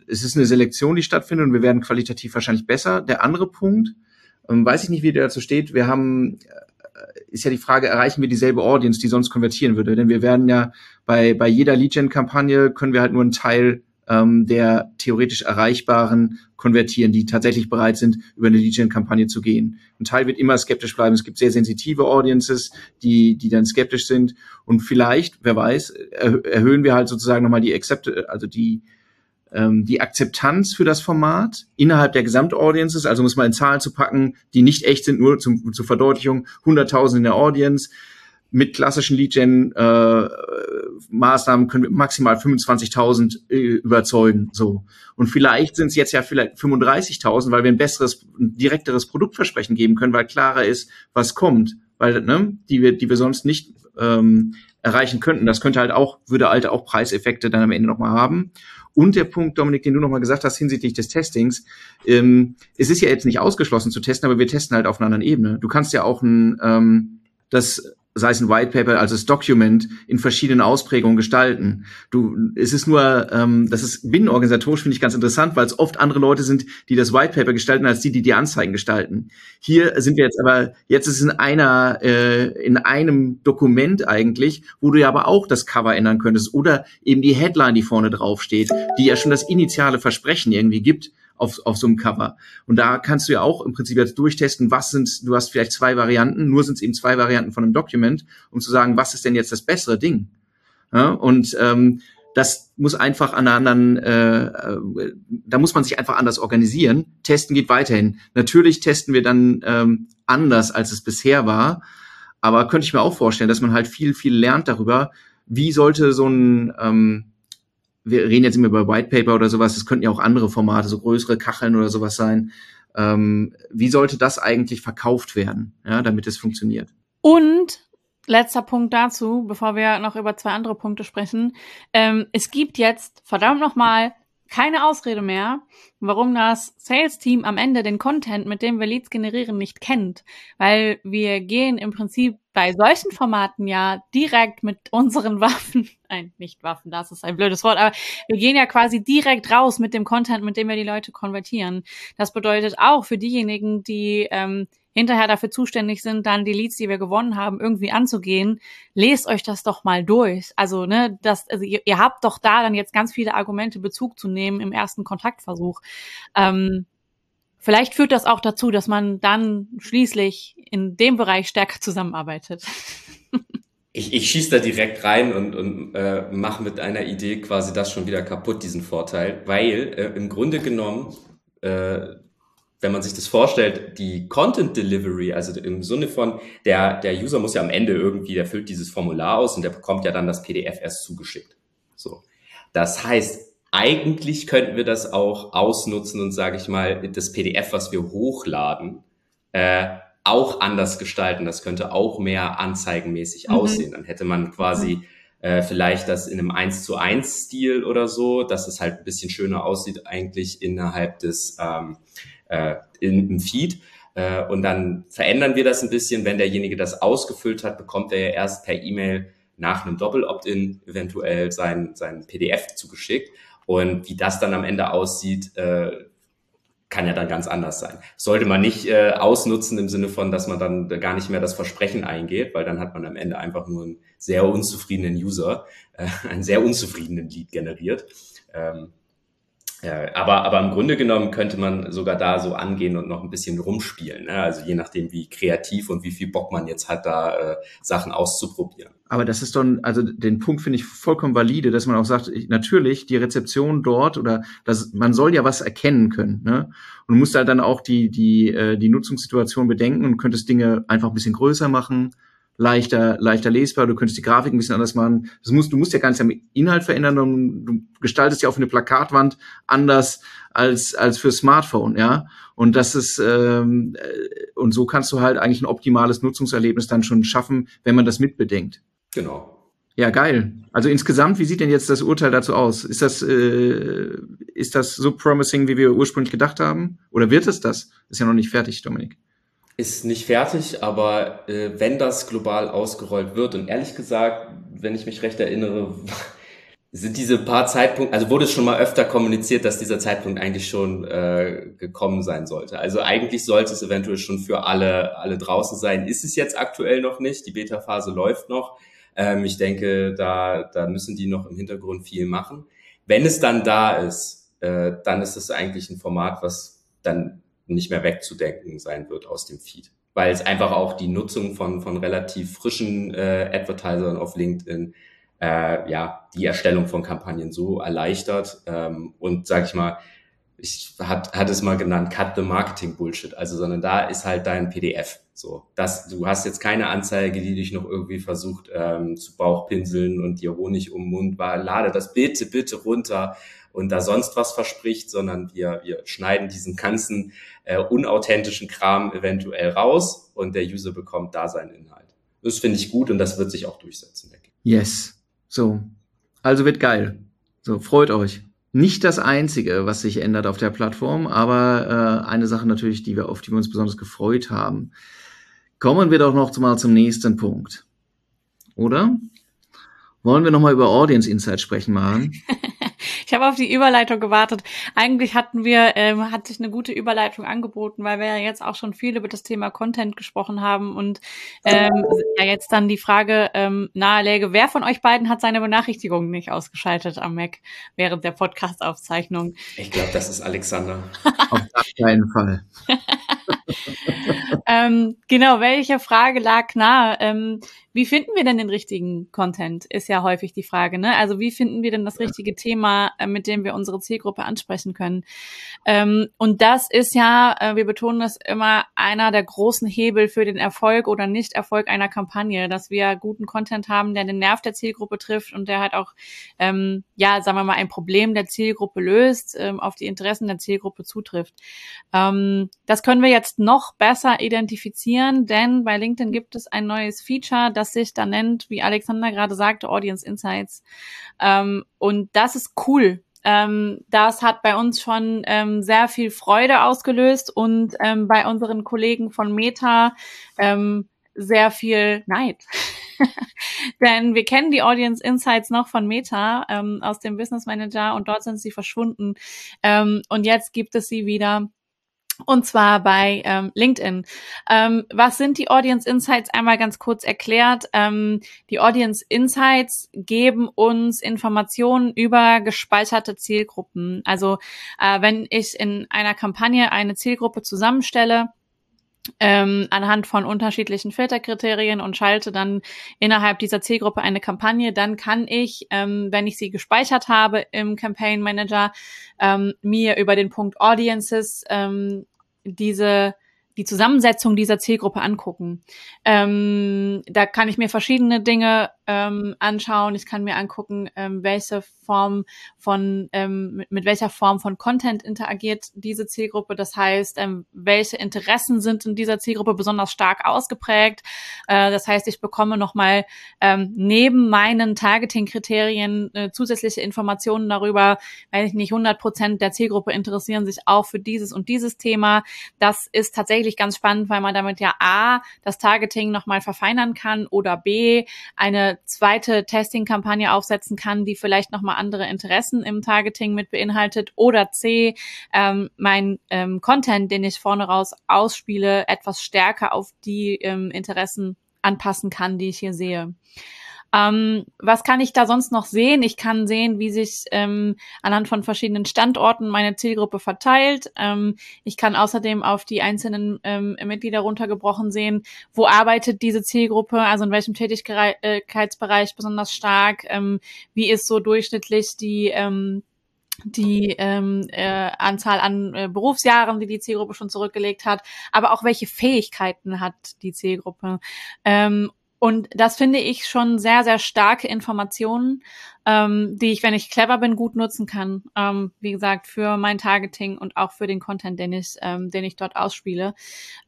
es ist eine Selektion, die stattfindet und wir werden qualitativ wahrscheinlich besser. Der andere Punkt, ähm, weiß ich nicht, wie der dazu steht, wir haben, äh, ist ja die Frage, erreichen wir dieselbe Audience, die sonst konvertieren würde? Denn wir werden ja bei, bei jeder Lead-Gen-Kampagne können wir halt nur einen Teil ähm, der theoretisch erreichbaren konvertieren, die tatsächlich bereit sind, über eine Lead-Gen-Kampagne zu gehen. Ein Teil wird immer skeptisch bleiben. Es gibt sehr sensitive Audiences, die, die dann skeptisch sind. Und vielleicht, wer weiß, erhöhen wir halt sozusagen nochmal die Accept, also die, ähm, die Akzeptanz für das Format innerhalb der Gesamtaudiences, also muss man in Zahlen zu packen, die nicht echt sind, nur zum, zur Verdeutlichung, 100.000 in der Audience. Mit klassischen Lead-Gen-Maßnahmen äh, können wir maximal 25.000 äh, überzeugen. So und vielleicht sind es jetzt ja vielleicht 35.000, weil wir ein besseres, ein direkteres Produktversprechen geben können, weil klarer ist, was kommt, weil ne, die wir, die wir sonst nicht ähm, erreichen könnten. Das könnte halt auch, würde alte auch Preiseffekte dann am Ende nochmal haben. Und der Punkt, Dominik, den du nochmal gesagt hast hinsichtlich des Testings, ähm, es ist ja jetzt nicht ausgeschlossen zu testen, aber wir testen halt auf einer anderen Ebene. Du kannst ja auch ein, ähm, das sei es ein White Paper, also das Document in verschiedenen Ausprägungen gestalten. Du, es ist nur, ähm, das ist binnenorganisatorisch finde ich ganz interessant, weil es oft andere Leute sind, die das White Paper gestalten, als die, die die Anzeigen gestalten. Hier sind wir jetzt aber, jetzt ist es in einer, äh, in einem Dokument eigentlich, wo du ja aber auch das Cover ändern könntest oder eben die Headline, die vorne drauf steht, die ja schon das initiale Versprechen irgendwie gibt auf, auf so einem Cover. Und da kannst du ja auch im Prinzip jetzt durchtesten, was sind, du hast vielleicht zwei Varianten, nur sind es eben zwei Varianten von einem Document, um zu sagen, was ist denn jetzt das bessere Ding? Ja, und ähm, das muss einfach an einer anderen, äh, äh, da muss man sich einfach anders organisieren. Testen geht weiterhin. Natürlich testen wir dann ähm, anders, als es bisher war. Aber könnte ich mir auch vorstellen, dass man halt viel, viel lernt darüber, wie sollte so ein, ähm, wir reden jetzt immer über White Paper oder sowas, es könnten ja auch andere Formate, so größere Kacheln oder sowas sein. Ähm, wie sollte das eigentlich verkauft werden, ja, damit es funktioniert? Und letzter Punkt dazu, bevor wir noch über zwei andere Punkte sprechen. Ähm, es gibt jetzt, verdammt nochmal, keine Ausrede mehr, warum das Sales-Team am Ende den Content, mit dem wir Leads generieren, nicht kennt. Weil wir gehen im Prinzip bei solchen Formaten ja direkt mit unseren Waffen, nein, nicht Waffen, das ist ein blödes Wort, aber wir gehen ja quasi direkt raus mit dem Content, mit dem wir die Leute konvertieren. Das bedeutet auch für diejenigen, die ähm, hinterher dafür zuständig sind, dann die Leads, die wir gewonnen haben, irgendwie anzugehen, lest euch das doch mal durch. Also, ne, das, also ihr, ihr habt doch da dann jetzt ganz viele Argumente, Bezug zu nehmen im ersten Kontaktversuch. Ähm, vielleicht führt das auch dazu, dass man dann schließlich in dem Bereich stärker zusammenarbeitet. Ich, ich schieße da direkt rein und, und äh, mache mit einer Idee quasi das schon wieder kaputt, diesen Vorteil, weil äh, im Grunde genommen äh, wenn man sich das vorstellt, die Content Delivery, also im Sinne von, der, der User muss ja am Ende irgendwie, der füllt dieses Formular aus und der bekommt ja dann das PDF erst zugeschickt. So. Das heißt, eigentlich könnten wir das auch ausnutzen und sage ich mal, das PDF, was wir hochladen, äh, auch anders gestalten. Das könnte auch mehr anzeigenmäßig mhm. aussehen. Dann hätte man quasi äh, vielleicht das in einem 1 zu 1 Stil oder so, dass es halt ein bisschen schöner aussieht eigentlich innerhalb des ähm, äh, in, im Feed. Äh, und dann verändern wir das ein bisschen. Wenn derjenige das ausgefüllt hat, bekommt er ja erst per E-Mail nach einem Doppel-Opt-in eventuell sein, sein PDF zugeschickt. Und wie das dann am Ende aussieht, äh, kann ja dann ganz anders sein. Sollte man nicht äh, ausnutzen im Sinne von, dass man dann gar nicht mehr das Versprechen eingeht, weil dann hat man am Ende einfach nur einen sehr unzufriedenen User, äh, einen sehr unzufriedenen Lead generiert. Ähm, äh, aber, aber im Grunde genommen könnte man sogar da so angehen und noch ein bisschen rumspielen. Ne? Also je nachdem, wie kreativ und wie viel Bock man jetzt hat, da äh, Sachen auszuprobieren. Aber das ist doch, also den Punkt finde ich vollkommen valide, dass man auch sagt, ich, natürlich die Rezeption dort oder das, man soll ja was erkennen können. Ne? Und du musst halt dann auch die die äh, die Nutzungssituation bedenken und könntest Dinge einfach ein bisschen größer machen leichter, leichter lesbar, du könntest die Grafik ein bisschen anders machen. Das musst, du musst ja gar nicht am Inhalt verändern, du, du gestaltest ja auf eine Plakatwand anders als, als für Smartphone, ja. Und das ist, ähm, äh, und so kannst du halt eigentlich ein optimales Nutzungserlebnis dann schon schaffen, wenn man das mitbedenkt. Genau. Ja, geil. Also insgesamt, wie sieht denn jetzt das Urteil dazu aus? Ist das, äh, ist das so promising, wie wir ursprünglich gedacht haben? Oder wird es das? Ist ja noch nicht fertig, Dominik ist nicht fertig, aber äh, wenn das global ausgerollt wird, und ehrlich gesagt, wenn ich mich recht erinnere, sind diese paar Zeitpunkte, also wurde es schon mal öfter kommuniziert, dass dieser Zeitpunkt eigentlich schon äh, gekommen sein sollte. Also eigentlich sollte es eventuell schon für alle, alle draußen sein. Ist es jetzt aktuell noch nicht. Die Beta-Phase läuft noch. Ähm, ich denke, da, da müssen die noch im Hintergrund viel machen. Wenn es dann da ist, äh, dann ist es eigentlich ein Format, was dann nicht mehr wegzudenken sein wird aus dem Feed. Weil es einfach auch die Nutzung von, von relativ frischen äh, Advertisern auf LinkedIn, äh, ja, die Erstellung von Kampagnen so erleichtert ähm, und sag ich mal, ich hat, hat es mal genannt, cut the marketing Bullshit. Also, sondern da ist halt dein PDF. So, das, du hast jetzt keine Anzeige, die dich noch irgendwie versucht ähm, zu Bauchpinseln und dir Honig um den Mund war. Lade das bitte, bitte runter und da sonst was verspricht, sondern wir, wir schneiden diesen ganzen äh, unauthentischen Kram eventuell raus und der User bekommt da seinen Inhalt. Das finde ich gut und das wird sich auch durchsetzen, denke ich. Yes. So. Also wird geil. So, freut euch. Nicht das einzige, was sich ändert auf der Plattform, aber äh, eine Sache natürlich, die wir auf die wir uns besonders gefreut haben. Kommen wir doch noch mal zum nächsten Punkt. Oder? Wollen wir noch mal über Audience Insights sprechen, Maren? Ich habe auf die Überleitung gewartet. Eigentlich hatten wir, ähm, hat sich eine gute Überleitung angeboten, weil wir ja jetzt auch schon viel über das Thema Content gesprochen haben und ähm, ja jetzt dann die Frage ähm, nahelege, wer von euch beiden hat seine Benachrichtigungen nicht ausgeschaltet am Mac während der Podcast-Aufzeichnung? Ich glaube, das ist Alexander. auf keinen Fall. ähm, genau, welche Frage lag nahe? Ähm, wie finden wir denn den richtigen Content, ist ja häufig die Frage. Ne? Also wie finden wir denn das richtige Thema, äh, mit dem wir unsere Zielgruppe ansprechen können? Ähm, und das ist ja, äh, wir betonen das immer, einer der großen Hebel für den Erfolg oder Nicht-Erfolg einer Kampagne, dass wir guten Content haben, der den Nerv der Zielgruppe trifft und der halt auch, ähm, ja, sagen wir mal, ein Problem der Zielgruppe löst, ähm, auf die Interessen der Zielgruppe zutrifft. Ähm, das können wir jetzt noch besser identifizieren, denn bei LinkedIn gibt es ein neues Feature, das sich da nennt, wie Alexander gerade sagte, Audience Insights. Ähm, und das ist cool. Ähm, das hat bei uns schon ähm, sehr viel Freude ausgelöst und ähm, bei unseren Kollegen von Meta ähm, sehr viel Neid. Denn wir kennen die Audience Insights noch von Meta ähm, aus dem Business Manager und dort sind sie verschwunden. Ähm, und jetzt gibt es sie wieder und zwar bei ähm, LinkedIn. Ähm, was sind die Audience Insights? Einmal ganz kurz erklärt. Ähm, die Audience Insights geben uns Informationen über gespeicherte Zielgruppen. Also äh, wenn ich in einer Kampagne eine Zielgruppe zusammenstelle, ähm, anhand von unterschiedlichen Filterkriterien und schalte dann innerhalb dieser Zielgruppe eine Kampagne, dann kann ich, ähm, wenn ich sie gespeichert habe im Campaign Manager, ähm, mir über den Punkt Audiences ähm, diese die Zusammensetzung dieser Zielgruppe angucken. Ähm, da kann ich mir verschiedene Dinge ähm, anschauen. Ich kann mir angucken, ähm, welche Form von, ähm, mit, mit, welcher Form von Content interagiert diese Zielgruppe. Das heißt, ähm, welche Interessen sind in dieser Zielgruppe besonders stark ausgeprägt. Äh, das heißt, ich bekomme nochmal ähm, neben meinen Targeting-Kriterien äh, zusätzliche Informationen darüber, weil ich nicht 100 Prozent der Zielgruppe interessieren sich auch für dieses und dieses Thema. Das ist tatsächlich ganz spannend, weil man damit ja A, das Targeting nochmal verfeinern kann oder B, eine zweite Testing-Kampagne aufsetzen kann, die vielleicht nochmal andere Interessen im Targeting mit beinhaltet oder C, ähm, mein ähm, Content, den ich vorne raus ausspiele, etwas stärker auf die ähm, Interessen anpassen kann, die ich hier sehe. Ähm, was kann ich da sonst noch sehen? Ich kann sehen, wie sich ähm, anhand von verschiedenen Standorten meine Zielgruppe verteilt. Ähm, ich kann außerdem auf die einzelnen ähm, Mitglieder runtergebrochen sehen, wo arbeitet diese Zielgruppe, also in welchem Tätigkeitsbereich besonders stark, ähm, wie ist so durchschnittlich die ähm, die ähm, äh, Anzahl an äh, Berufsjahren, die die Zielgruppe schon zurückgelegt hat, aber auch welche Fähigkeiten hat die Zielgruppe. Ähm, und das finde ich schon sehr, sehr starke Informationen, ähm, die ich, wenn ich clever bin, gut nutzen kann. Ähm, wie gesagt, für mein Targeting und auch für den Content, den ich, ähm, den ich dort ausspiele.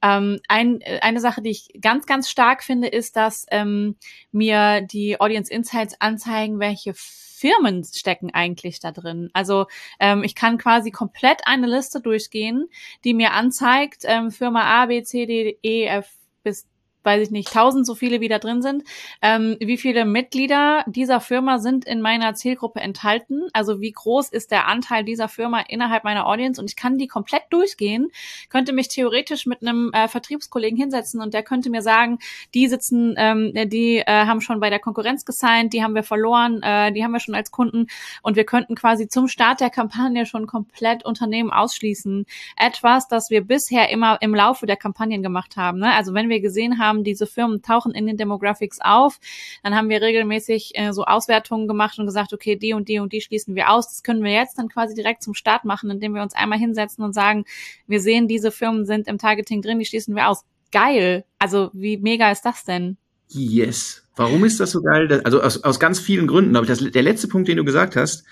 Ähm, ein, eine Sache, die ich ganz, ganz stark finde, ist, dass ähm, mir die Audience Insights anzeigen, welche Firmen stecken eigentlich da drin. Also ähm, ich kann quasi komplett eine Liste durchgehen, die mir anzeigt, ähm, Firma A, B, C, D, E, F bis weiß ich nicht, tausend so viele wie da drin sind. Ähm, wie viele Mitglieder dieser Firma sind in meiner Zielgruppe enthalten? Also wie groß ist der Anteil dieser Firma innerhalb meiner Audience? Und ich kann die komplett durchgehen, könnte mich theoretisch mit einem äh, Vertriebskollegen hinsetzen und der könnte mir sagen, die sitzen, ähm, die äh, haben schon bei der Konkurrenz gesigned, die haben wir verloren, äh, die haben wir schon als Kunden und wir könnten quasi zum Start der Kampagne schon komplett Unternehmen ausschließen. Etwas, das wir bisher immer im Laufe der Kampagnen gemacht haben. Ne? Also wenn wir gesehen haben, haben, diese Firmen tauchen in den Demographics auf. Dann haben wir regelmäßig äh, so Auswertungen gemacht und gesagt, okay, die und die und die schließen wir aus. Das können wir jetzt dann quasi direkt zum Start machen, indem wir uns einmal hinsetzen und sagen, wir sehen, diese Firmen sind im Targeting drin, die schließen wir aus. Geil. Also wie mega ist das denn? Yes. Warum ist das so geil? Also aus, aus ganz vielen Gründen. Aber das, der letzte Punkt, den du gesagt hast,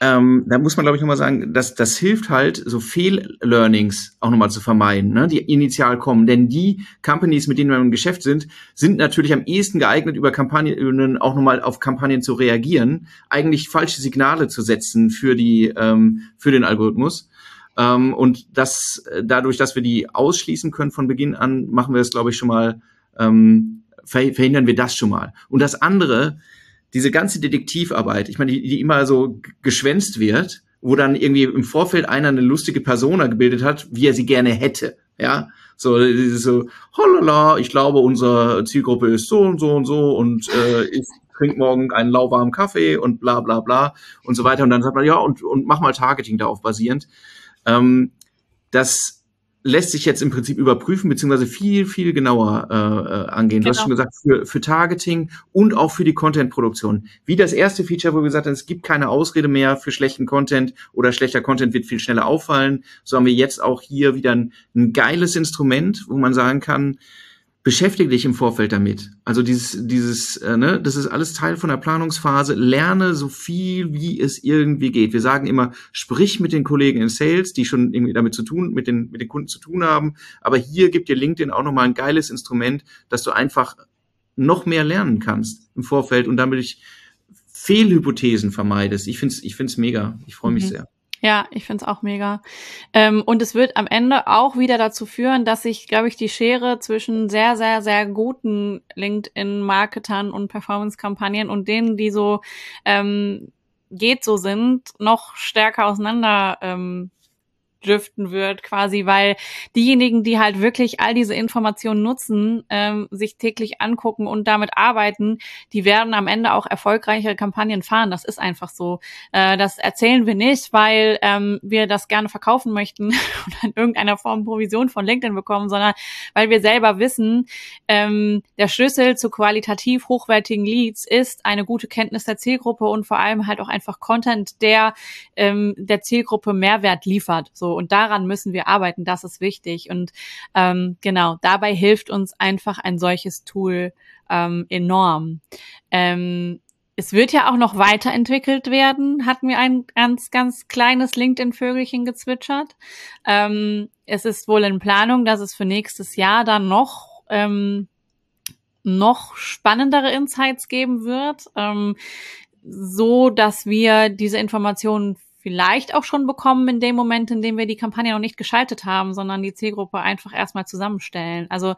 ähm, da muss man, glaube ich, nochmal sagen, dass das hilft halt, so Fehl-Learnings auch nochmal zu vermeiden, ne, die initial kommen. Denn die Companies, mit denen wir im Geschäft sind, sind natürlich am ehesten geeignet, über Kampagnen auch nochmal auf Kampagnen zu reagieren, eigentlich falsche Signale zu setzen für die, ähm, für den Algorithmus. Ähm, und das, dadurch, dass wir die ausschließen können von Beginn an, machen wir es, glaube ich, schon mal, ähm, verhindern wir das schon mal. Und das andere, diese ganze Detektivarbeit, ich meine, die, die immer so geschwänzt wird, wo dann irgendwie im Vorfeld einer eine lustige Persona gebildet hat, wie er sie gerne hätte. Ja, so, so, holala, ich glaube, unsere Zielgruppe ist so und so und so und äh, ich trinke morgen einen lauwarmen Kaffee und bla bla bla und so weiter. Und dann sagt man, ja, und, und mach mal Targeting darauf basierend. Ähm, das lässt sich jetzt im Prinzip überprüfen, beziehungsweise viel, viel genauer äh, äh angehen. Genau. Du hast genau. schon gesagt, für, für Targeting und auch für die Content-Produktion. Wie das erste Feature, wo wir gesagt haben, es gibt keine Ausrede mehr für schlechten Content oder schlechter Content wird viel schneller auffallen. So haben wir jetzt auch hier wieder ein, ein geiles Instrument, wo man sagen kann, beschäftige dich im Vorfeld damit. Also dieses, dieses, äh, ne, das ist alles Teil von der Planungsphase. Lerne so viel, wie es irgendwie geht. Wir sagen immer, sprich mit den Kollegen in Sales, die schon irgendwie damit zu tun, mit den, mit den Kunden zu tun haben. Aber hier gibt dir LinkedIn auch nochmal ein geiles Instrument, dass du einfach noch mehr lernen kannst im Vorfeld und damit ich Fehlhypothesen vermeidest. Ich find's, ich find's mega. Ich freue mich mhm. sehr. Ja, ich find's auch mega. Ähm, und es wird am Ende auch wieder dazu führen, dass sich, glaube ich, die Schere zwischen sehr, sehr, sehr guten LinkedIn-Marketern und Performance-Kampagnen und denen, die so ähm, geht so sind, noch stärker auseinander ähm, driften wird, quasi, weil diejenigen, die halt wirklich all diese Informationen nutzen, ähm, sich täglich angucken und damit arbeiten, die werden am Ende auch erfolgreiche Kampagnen fahren. Das ist einfach so. Äh, das erzählen wir nicht, weil ähm, wir das gerne verkaufen möchten und in irgendeiner Form Provision von LinkedIn bekommen, sondern weil wir selber wissen, ähm, der Schlüssel zu qualitativ hochwertigen Leads ist eine gute Kenntnis der Zielgruppe und vor allem halt auch einfach Content, der ähm, der Zielgruppe Mehrwert liefert. So und daran müssen wir arbeiten. Das ist wichtig. Und ähm, genau, dabei hilft uns einfach ein solches Tool ähm, enorm. Ähm, es wird ja auch noch weiterentwickelt werden, hatten wir ein ganz, ganz kleines LinkedIn-Vögelchen gezwitschert. Ähm, es ist wohl in Planung, dass es für nächstes Jahr dann noch ähm, noch spannendere Insights geben wird, ähm, so dass wir diese Informationen vielleicht auch schon bekommen in dem Moment, in dem wir die Kampagne noch nicht geschaltet haben, sondern die Zielgruppe einfach erstmal zusammenstellen. Also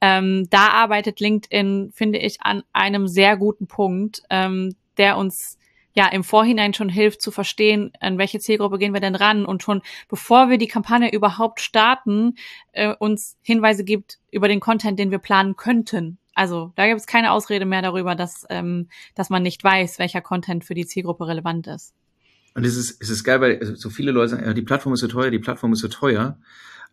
ähm, da arbeitet LinkedIn, finde ich, an einem sehr guten Punkt, ähm, der uns ja im Vorhinein schon hilft zu verstehen, an welche Zielgruppe gehen wir denn ran und schon bevor wir die Kampagne überhaupt starten, äh, uns Hinweise gibt über den Content, den wir planen könnten. Also da gibt es keine Ausrede mehr darüber, dass, ähm, dass man nicht weiß, welcher Content für die Zielgruppe relevant ist. Und es ist, es ist geil, weil so viele Leute sagen, ja, die Plattform ist so teuer, die Plattform ist so teuer.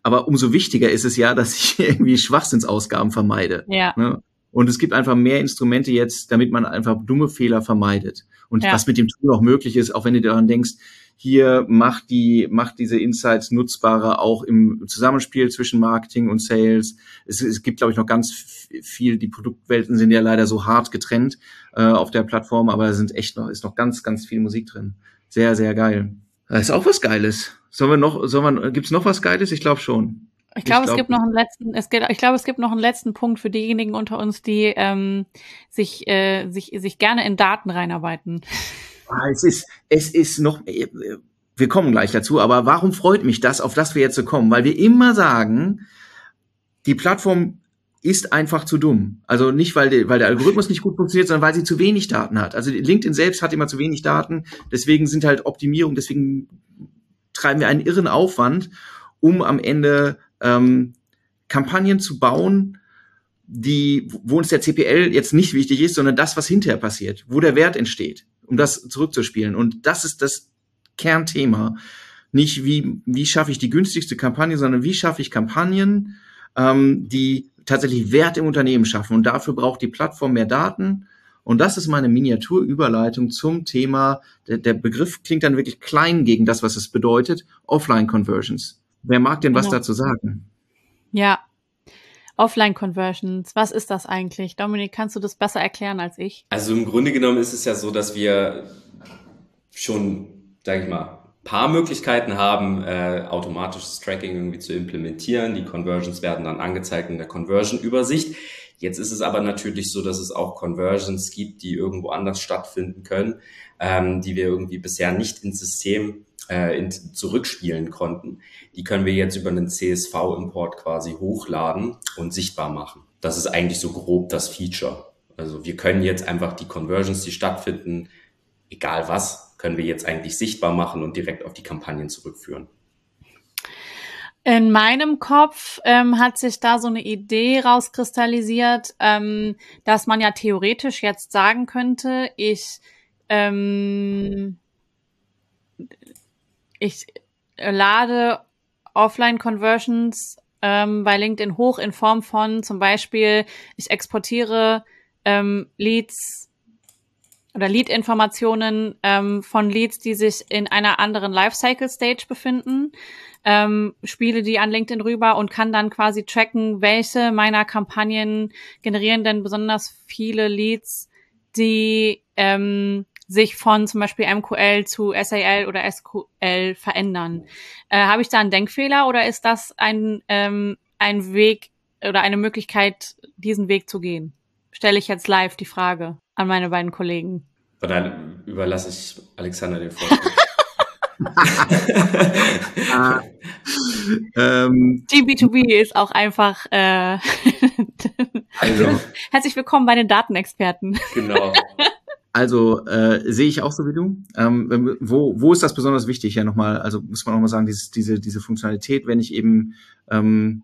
Aber umso wichtiger ist es ja, dass ich irgendwie Schwachsinnsausgaben vermeide. Ja. Ne? Und es gibt einfach mehr Instrumente jetzt, damit man einfach dumme Fehler vermeidet. Und ja. was mit dem Tool auch möglich ist, auch wenn du daran denkst, hier macht die, macht diese Insights nutzbarer auch im Zusammenspiel zwischen Marketing und Sales. Es, es gibt, glaube ich, noch ganz viel, die Produktwelten sind ja leider so hart getrennt äh, auf der Plattform, aber da sind echt noch, ist noch ganz, ganz viel Musik drin. Sehr, sehr geil. Da ist auch was Geiles. Sollen wir noch, sollen wir, gibt's noch was Geiles? Ich glaube schon. Ich glaube, glaub, es gibt noch einen letzten, es geht, ich glaube, es gibt noch einen letzten Punkt für diejenigen unter uns, die ähm, sich, äh, sich, sich gerne in Daten reinarbeiten. Ah, es ist, es ist noch, äh, wir kommen gleich dazu, aber warum freut mich das, auf das wir jetzt so kommen? Weil wir immer sagen, die Plattform ist einfach zu dumm. Also nicht, weil, die, weil der Algorithmus nicht gut funktioniert, sondern weil sie zu wenig Daten hat. Also LinkedIn selbst hat immer zu wenig Daten. Deswegen sind halt Optimierung, deswegen treiben wir einen irren Aufwand, um am Ende ähm, Kampagnen zu bauen, die, wo uns der CPL jetzt nicht wichtig ist, sondern das, was hinterher passiert, wo der Wert entsteht, um das zurückzuspielen. Und das ist das Kernthema. Nicht wie, wie schaffe ich die günstigste Kampagne, sondern wie schaffe ich Kampagnen, ähm, die tatsächlich Wert im Unternehmen schaffen. Und dafür braucht die Plattform mehr Daten. Und das ist meine Miniaturüberleitung zum Thema, der, der Begriff klingt dann wirklich klein gegen das, was es bedeutet, Offline-Conversions. Wer mag denn was genau. dazu sagen? Ja, Offline-Conversions, was ist das eigentlich? Dominik, kannst du das besser erklären als ich? Also im Grunde genommen ist es ja so, dass wir schon, sag ich mal, paar Möglichkeiten haben, äh, automatisches Tracking irgendwie zu implementieren. Die Conversions werden dann angezeigt in der Conversion-Übersicht. Jetzt ist es aber natürlich so, dass es auch Conversions gibt, die irgendwo anders stattfinden können, ähm, die wir irgendwie bisher nicht ins System äh, in, zurückspielen konnten. Die können wir jetzt über einen CSV-Import quasi hochladen und sichtbar machen. Das ist eigentlich so grob das Feature. Also wir können jetzt einfach die Conversions, die stattfinden, egal was, können wir jetzt eigentlich sichtbar machen und direkt auf die Kampagnen zurückführen. In meinem Kopf ähm, hat sich da so eine Idee rauskristallisiert, ähm, dass man ja theoretisch jetzt sagen könnte, ich, ähm, ich lade Offline-Conversions ähm, bei LinkedIn hoch in Form von zum Beispiel, ich exportiere ähm, Leads oder Lead-Informationen ähm, von Leads, die sich in einer anderen Lifecycle-Stage befinden, ähm, spiele die an LinkedIn rüber und kann dann quasi tracken, welche meiner Kampagnen generieren denn besonders viele Leads, die ähm, sich von zum Beispiel MQL zu SAL oder SQL verändern. Äh, Habe ich da einen Denkfehler oder ist das ein, ähm, ein Weg oder eine Möglichkeit, diesen Weg zu gehen? Stelle ich jetzt live die Frage an meine beiden Kollegen. Und dann überlasse ich Alexander den Vortrag. ah, ähm, GB2B ist auch einfach äh, also. herzlich willkommen bei den Datenexperten. Genau. Also äh, sehe ich auch so wie du. Ähm, wo, wo ist das besonders wichtig? Ja, nochmal, also muss man nochmal sagen, dieses, diese, diese Funktionalität, wenn ich eben ähm,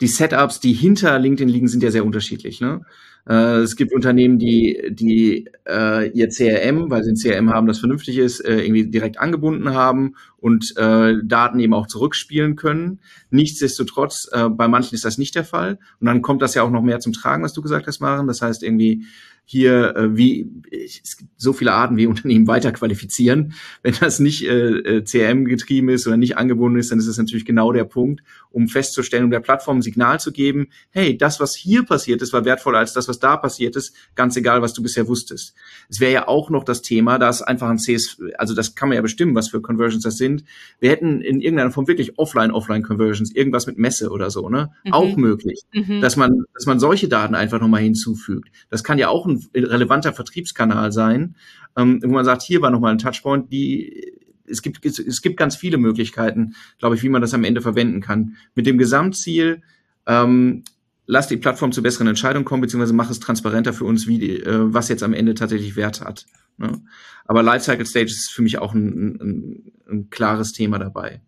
die Setups, die hinter LinkedIn liegen, sind ja sehr unterschiedlich. Ne? Äh, es gibt Unternehmen, die, die äh, ihr CRM, weil sie ein CRM haben, das vernünftig ist, äh, irgendwie direkt angebunden haben und äh, Daten eben auch zurückspielen können. Nichtsdestotrotz, äh, bei manchen ist das nicht der Fall. Und dann kommt das ja auch noch mehr zum Tragen, was du gesagt hast, Maren. Das heißt irgendwie, hier, äh, wie es gibt so viele Arten, wie Unternehmen weiter qualifizieren. Wenn das nicht äh, äh CRM getrieben ist oder nicht angebunden ist, dann ist das natürlich genau der Punkt, um festzustellen, um der Plattform ein Signal zu geben, hey, das, was hier passiert ist, war wertvoller als das, was da passiert ist, ganz egal, was du bisher wusstest. Es wäre ja auch noch das Thema, dass einfach ein CS, also das kann man ja bestimmen, was für Conversions das sind. Wir hätten in irgendeiner Form wirklich Offline-Offline-Conversions, irgendwas mit Messe oder so, ne? Mhm. Auch möglich, mhm. dass man, dass man solche Daten einfach nochmal hinzufügt. Das kann ja auch ein relevanter Vertriebskanal sein, ähm, wo man sagt, hier war nochmal ein Touchpoint, die es gibt, es gibt ganz viele Möglichkeiten, glaube ich, wie man das am Ende verwenden kann. Mit dem Gesamtziel, ähm, lass die Plattform zu besseren Entscheidungen kommen, beziehungsweise mach es transparenter für uns, wie die, äh, was jetzt am Ende tatsächlich Wert hat. Ne? Aber Lifecycle Stage ist für mich auch ein, ein, ein klares Thema dabei.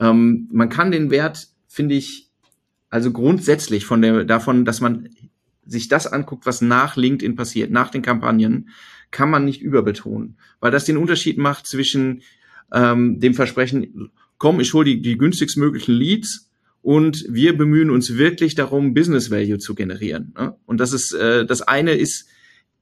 Ähm, man kann den Wert, finde ich, also grundsätzlich von der, davon, dass man sich das anguckt, was nach LinkedIn passiert, nach den Kampagnen, kann man nicht überbetonen, weil das den Unterschied macht zwischen ähm, dem Versprechen, komm, ich hole die, die günstigst möglichen Leads und wir bemühen uns wirklich darum, Business Value zu generieren. Ne? Und das ist äh, das eine ist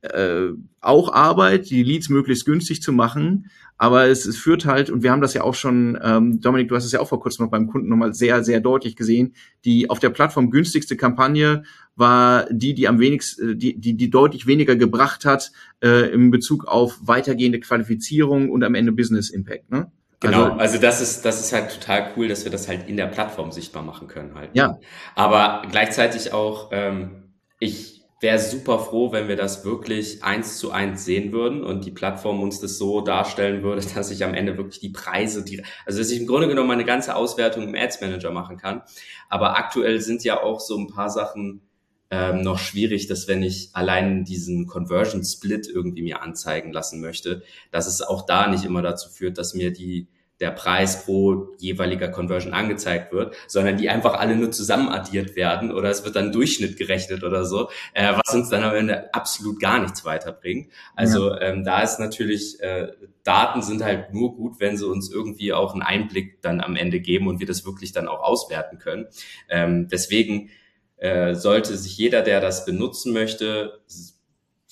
äh, auch Arbeit, die Leads möglichst günstig zu machen, aber es, es führt halt, und wir haben das ja auch schon, ähm, Dominik, du hast es ja auch vor kurzem noch beim Kunden nochmal sehr, sehr deutlich gesehen, die auf der Plattform günstigste Kampagne war die, die am wenigsten, äh, die, die, die deutlich weniger gebracht hat äh, im Bezug auf weitergehende Qualifizierung und am Ende Business Impact. Ne? Genau, also, also das ist, das ist halt total cool, dass wir das halt in der Plattform sichtbar machen können halt. Ja. Aber gleichzeitig auch, ähm, ich wäre super froh, wenn wir das wirklich eins zu eins sehen würden und die Plattform uns das so darstellen würde, dass ich am Ende wirklich die Preise, die, also dass ich im Grunde genommen meine ganze Auswertung im Ads Manager machen kann. Aber aktuell sind ja auch so ein paar Sachen ähm, noch schwierig, dass wenn ich allein diesen Conversion Split irgendwie mir anzeigen lassen möchte, dass es auch da nicht immer dazu führt, dass mir die der Preis pro jeweiliger Conversion angezeigt wird, sondern die einfach alle nur zusammen addiert werden oder es wird dann Durchschnitt gerechnet oder so, äh, was uns dann am Ende absolut gar nichts weiterbringt. Also ja. ähm, da ist natürlich, äh, Daten sind halt nur gut, wenn sie uns irgendwie auch einen Einblick dann am Ende geben und wir das wirklich dann auch auswerten können. Ähm, deswegen äh, sollte sich jeder, der das benutzen möchte,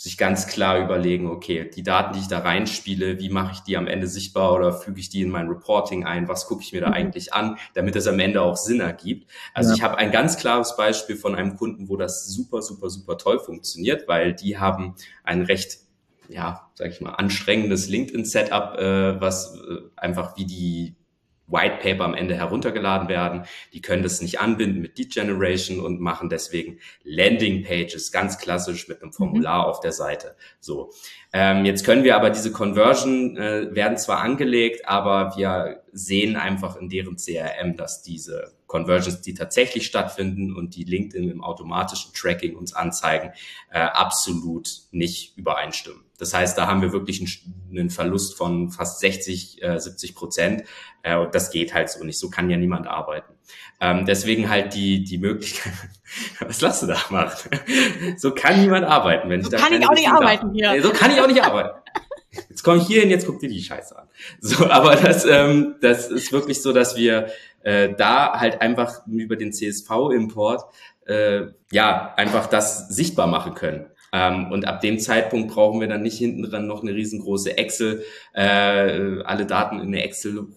sich ganz klar überlegen, okay, die Daten, die ich da reinspiele, wie mache ich die am Ende sichtbar oder füge ich die in mein Reporting ein, was gucke ich mir da mhm. eigentlich an, damit es am Ende auch Sinn ergibt. Also ja. ich habe ein ganz klares Beispiel von einem Kunden, wo das super, super, super toll funktioniert, weil die haben ein recht ja, sag ich mal, anstrengendes LinkedIn-Setup, äh, was äh, einfach wie die White Paper am Ende heruntergeladen werden. Die können das nicht anbinden mit Lead Generation und machen deswegen Landing Pages ganz klassisch mit einem Formular mhm. auf der Seite. So. Ähm, jetzt können wir aber diese Conversion äh, werden zwar angelegt, aber wir sehen einfach in deren CRM, dass diese Conversions, die tatsächlich stattfinden und die LinkedIn im automatischen Tracking uns anzeigen, äh, absolut nicht übereinstimmen. Das heißt, da haben wir wirklich einen, Verlust von fast 60, äh, 70 Prozent. Äh, und das geht halt so nicht. So kann ja niemand arbeiten. Ähm, deswegen halt die, die Möglichkeit, was lass du da machen? so kann niemand arbeiten, wenn so ich da kann ich auch nicht arbeiten hier. So kann ich auch nicht arbeiten. Jetzt komme ich hier hin, jetzt guck dir die Scheiße an. So, aber das, ähm, das ist wirklich so, dass wir äh, da halt einfach über den CSV-Import äh, ja einfach das sichtbar machen können. Ähm, und ab dem Zeitpunkt brauchen wir dann nicht hinten dran noch eine riesengroße Excel, äh, alle Daten in eine Excel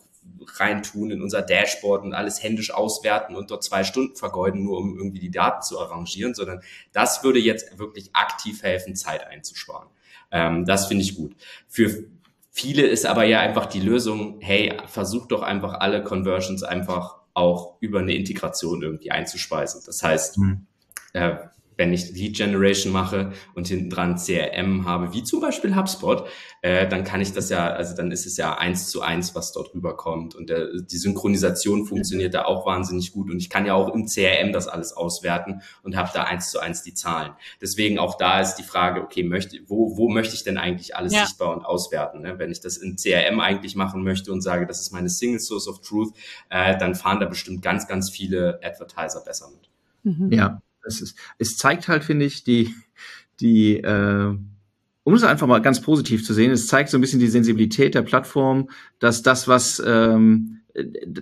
reintun in unser Dashboard und alles händisch auswerten und dort zwei Stunden vergeuden, nur um irgendwie die Daten zu arrangieren, sondern das würde jetzt wirklich aktiv helfen, Zeit einzusparen. Ähm, das finde ich gut. Für viele ist aber ja einfach die Lösung, hey, versuch doch einfach alle Conversions einfach auch über eine Integration irgendwie einzuspeisen. Das heißt, mhm. äh, wenn ich Lead Generation mache und hinten dran CRM habe, wie zum Beispiel HubSpot, äh, dann kann ich das ja, also dann ist es ja eins zu eins, was dort rüberkommt. Und der, die Synchronisation funktioniert da auch wahnsinnig gut. Und ich kann ja auch im CRM das alles auswerten und habe da eins zu eins die Zahlen. Deswegen auch da ist die Frage, okay, möchte, wo, wo möchte ich denn eigentlich alles ja. sichtbar und auswerten? Ne? Wenn ich das in CRM eigentlich machen möchte und sage, das ist meine Single Source of Truth, äh, dann fahren da bestimmt ganz, ganz viele Advertiser besser mit. Mhm. Ja, es, ist, es zeigt halt, finde ich, die, die, äh, um es einfach mal ganz positiv zu sehen, es zeigt so ein bisschen die Sensibilität der Plattform, dass das, was, ähm,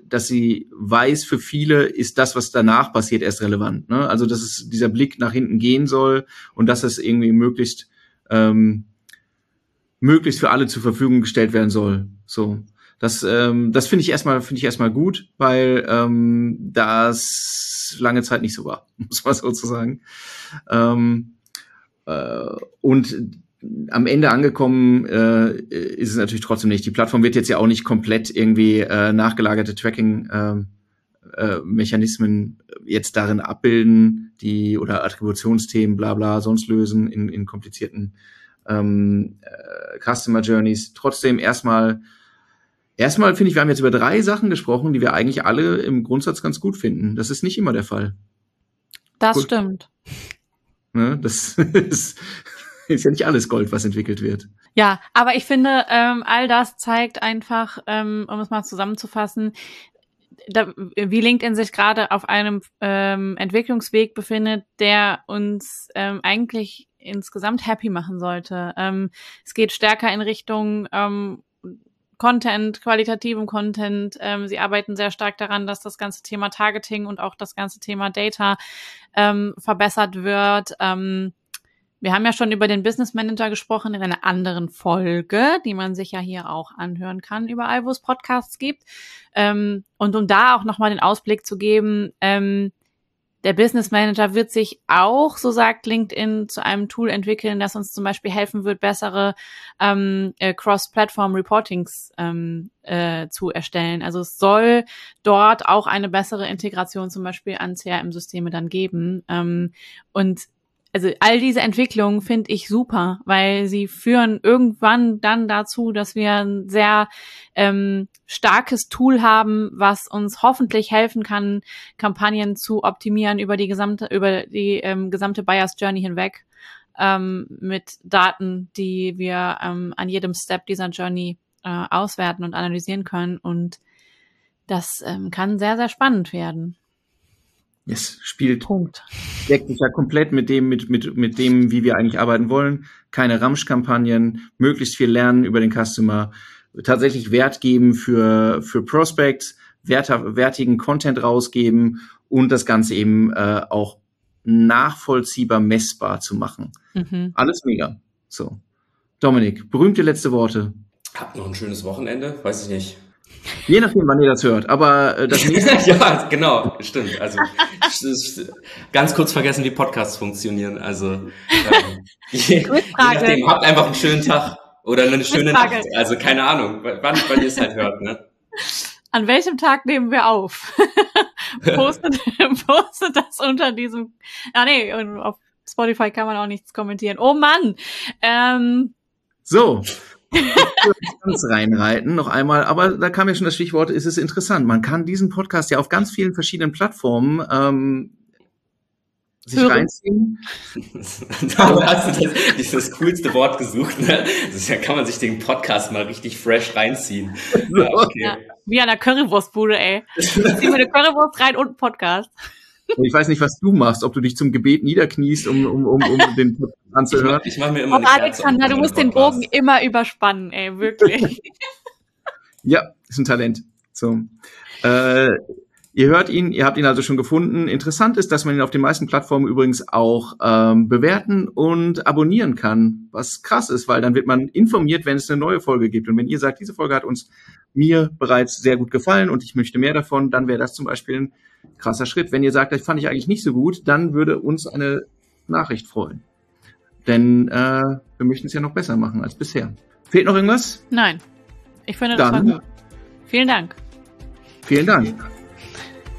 dass sie weiß, für viele ist das, was danach passiert, erst relevant. Ne? Also, dass es dieser Blick nach hinten gehen soll und dass es irgendwie möglichst, ähm, möglichst für alle zur Verfügung gestellt werden soll. So. Das, ähm, das finde ich erstmal, finde ich erstmal gut, weil ähm, das lange Zeit nicht so war, muss man sozusagen. Ähm, äh, und am Ende angekommen äh, ist es natürlich trotzdem nicht. Die Plattform wird jetzt ja auch nicht komplett irgendwie äh, nachgelagerte Tracking äh, äh, Mechanismen jetzt darin abbilden, die oder Attributionsthemen, bla bla, sonst lösen in, in komplizierten ähm, äh, Customer Journeys. Trotzdem erstmal Erstmal finde ich, wir haben jetzt über drei Sachen gesprochen, die wir eigentlich alle im Grundsatz ganz gut finden. Das ist nicht immer der Fall. Das gut. stimmt. Ne, das ist, ist, ja nicht alles Gold, was entwickelt wird. Ja, aber ich finde, ähm, all das zeigt einfach, ähm, um es mal zusammenzufassen, da, wie LinkedIn sich gerade auf einem ähm, Entwicklungsweg befindet, der uns ähm, eigentlich insgesamt happy machen sollte. Ähm, es geht stärker in Richtung ähm, Content, qualitativem Content. Ähm, sie arbeiten sehr stark daran, dass das ganze Thema Targeting und auch das ganze Thema Data ähm, verbessert wird. Ähm, wir haben ja schon über den Business Manager gesprochen in einer anderen Folge, die man sich ja hier auch anhören kann, überall, wo es Podcasts gibt. Ähm, und um da auch nochmal den Ausblick zu geben, ähm, der Business Manager wird sich auch, so sagt LinkedIn, zu einem Tool entwickeln, das uns zum Beispiel helfen wird, bessere ähm, äh, Cross-Platform-Reportings ähm, äh, zu erstellen. Also es soll dort auch eine bessere Integration zum Beispiel an CRM-Systeme dann geben. Ähm, und also all diese Entwicklungen finde ich super, weil sie führen irgendwann dann dazu, dass wir ein sehr ähm, starkes Tool haben, was uns hoffentlich helfen kann, Kampagnen zu optimieren über die gesamte über die ähm, gesamte Buyers Journey hinweg ähm, mit Daten, die wir ähm, an jedem Step dieser Journey äh, auswerten und analysieren können und das ähm, kann sehr sehr spannend werden. Es spielt, Punkt. deckt sich ja komplett mit dem, mit, mit, mit dem, wie wir eigentlich arbeiten wollen. Keine Ramsch-Kampagnen, möglichst viel lernen über den Customer, tatsächlich Wert geben für, für Prospects, werter, wertigen Content rausgeben und das Ganze eben äh, auch nachvollziehbar messbar zu machen. Mhm. Alles mega. So. Dominik, berühmte letzte Worte. Habt noch ein schönes Wochenende, weiß ich nicht. Je nachdem, wann ihr das hört. Aber äh, das nächste. ja, genau, stimmt. Also ganz kurz vergessen, wie Podcasts funktionieren. Also ähm, je, je nachdem, habt einfach einen schönen Tag oder eine schöne Nacht. Also keine Ahnung, wann, wann ihr es halt hört. Ne? An welchem Tag nehmen wir auf? postet, postet das unter diesem. Ah nee, auf Spotify kann man auch nichts kommentieren. Oh Mann. Ähm, so, ganz reinreiten noch einmal, aber da kam ja schon das Stichwort, ist es interessant. Man kann diesen Podcast ja auf ganz vielen verschiedenen Plattformen ähm, sich Hören. reinziehen. da hast du das, dieses coolste Wort gesucht. Ne? Das ja, kann man sich den Podcast mal richtig fresh reinziehen. Ja, okay. ja, wie an der Currywurstbude, ey. Ziehen wir eine Currywurst rein und einen Podcast. Ich weiß nicht, was du machst, ob du dich zum Gebet niederkniest, um, um, um, um den anzuhören. Ich, ich mache mir immer oh, Alexander, du musst den Bogen immer überspannen, ey, wirklich. ja, ist ein Talent. So. Äh, Ihr hört ihn, ihr habt ihn also schon gefunden. Interessant ist, dass man ihn auf den meisten Plattformen übrigens auch ähm, bewerten und abonnieren kann, was krass ist, weil dann wird man informiert, wenn es eine neue Folge gibt. Und wenn ihr sagt, diese Folge hat uns mir bereits sehr gut gefallen und ich möchte mehr davon, dann wäre das zum Beispiel ein krasser Schritt. Wenn ihr sagt, das fand ich eigentlich nicht so gut, dann würde uns eine Nachricht freuen. Denn äh, wir möchten es ja noch besser machen als bisher. Fehlt noch irgendwas? Nein. Ich finde das Dann- war gut. Vielen Dank. Vielen Dank.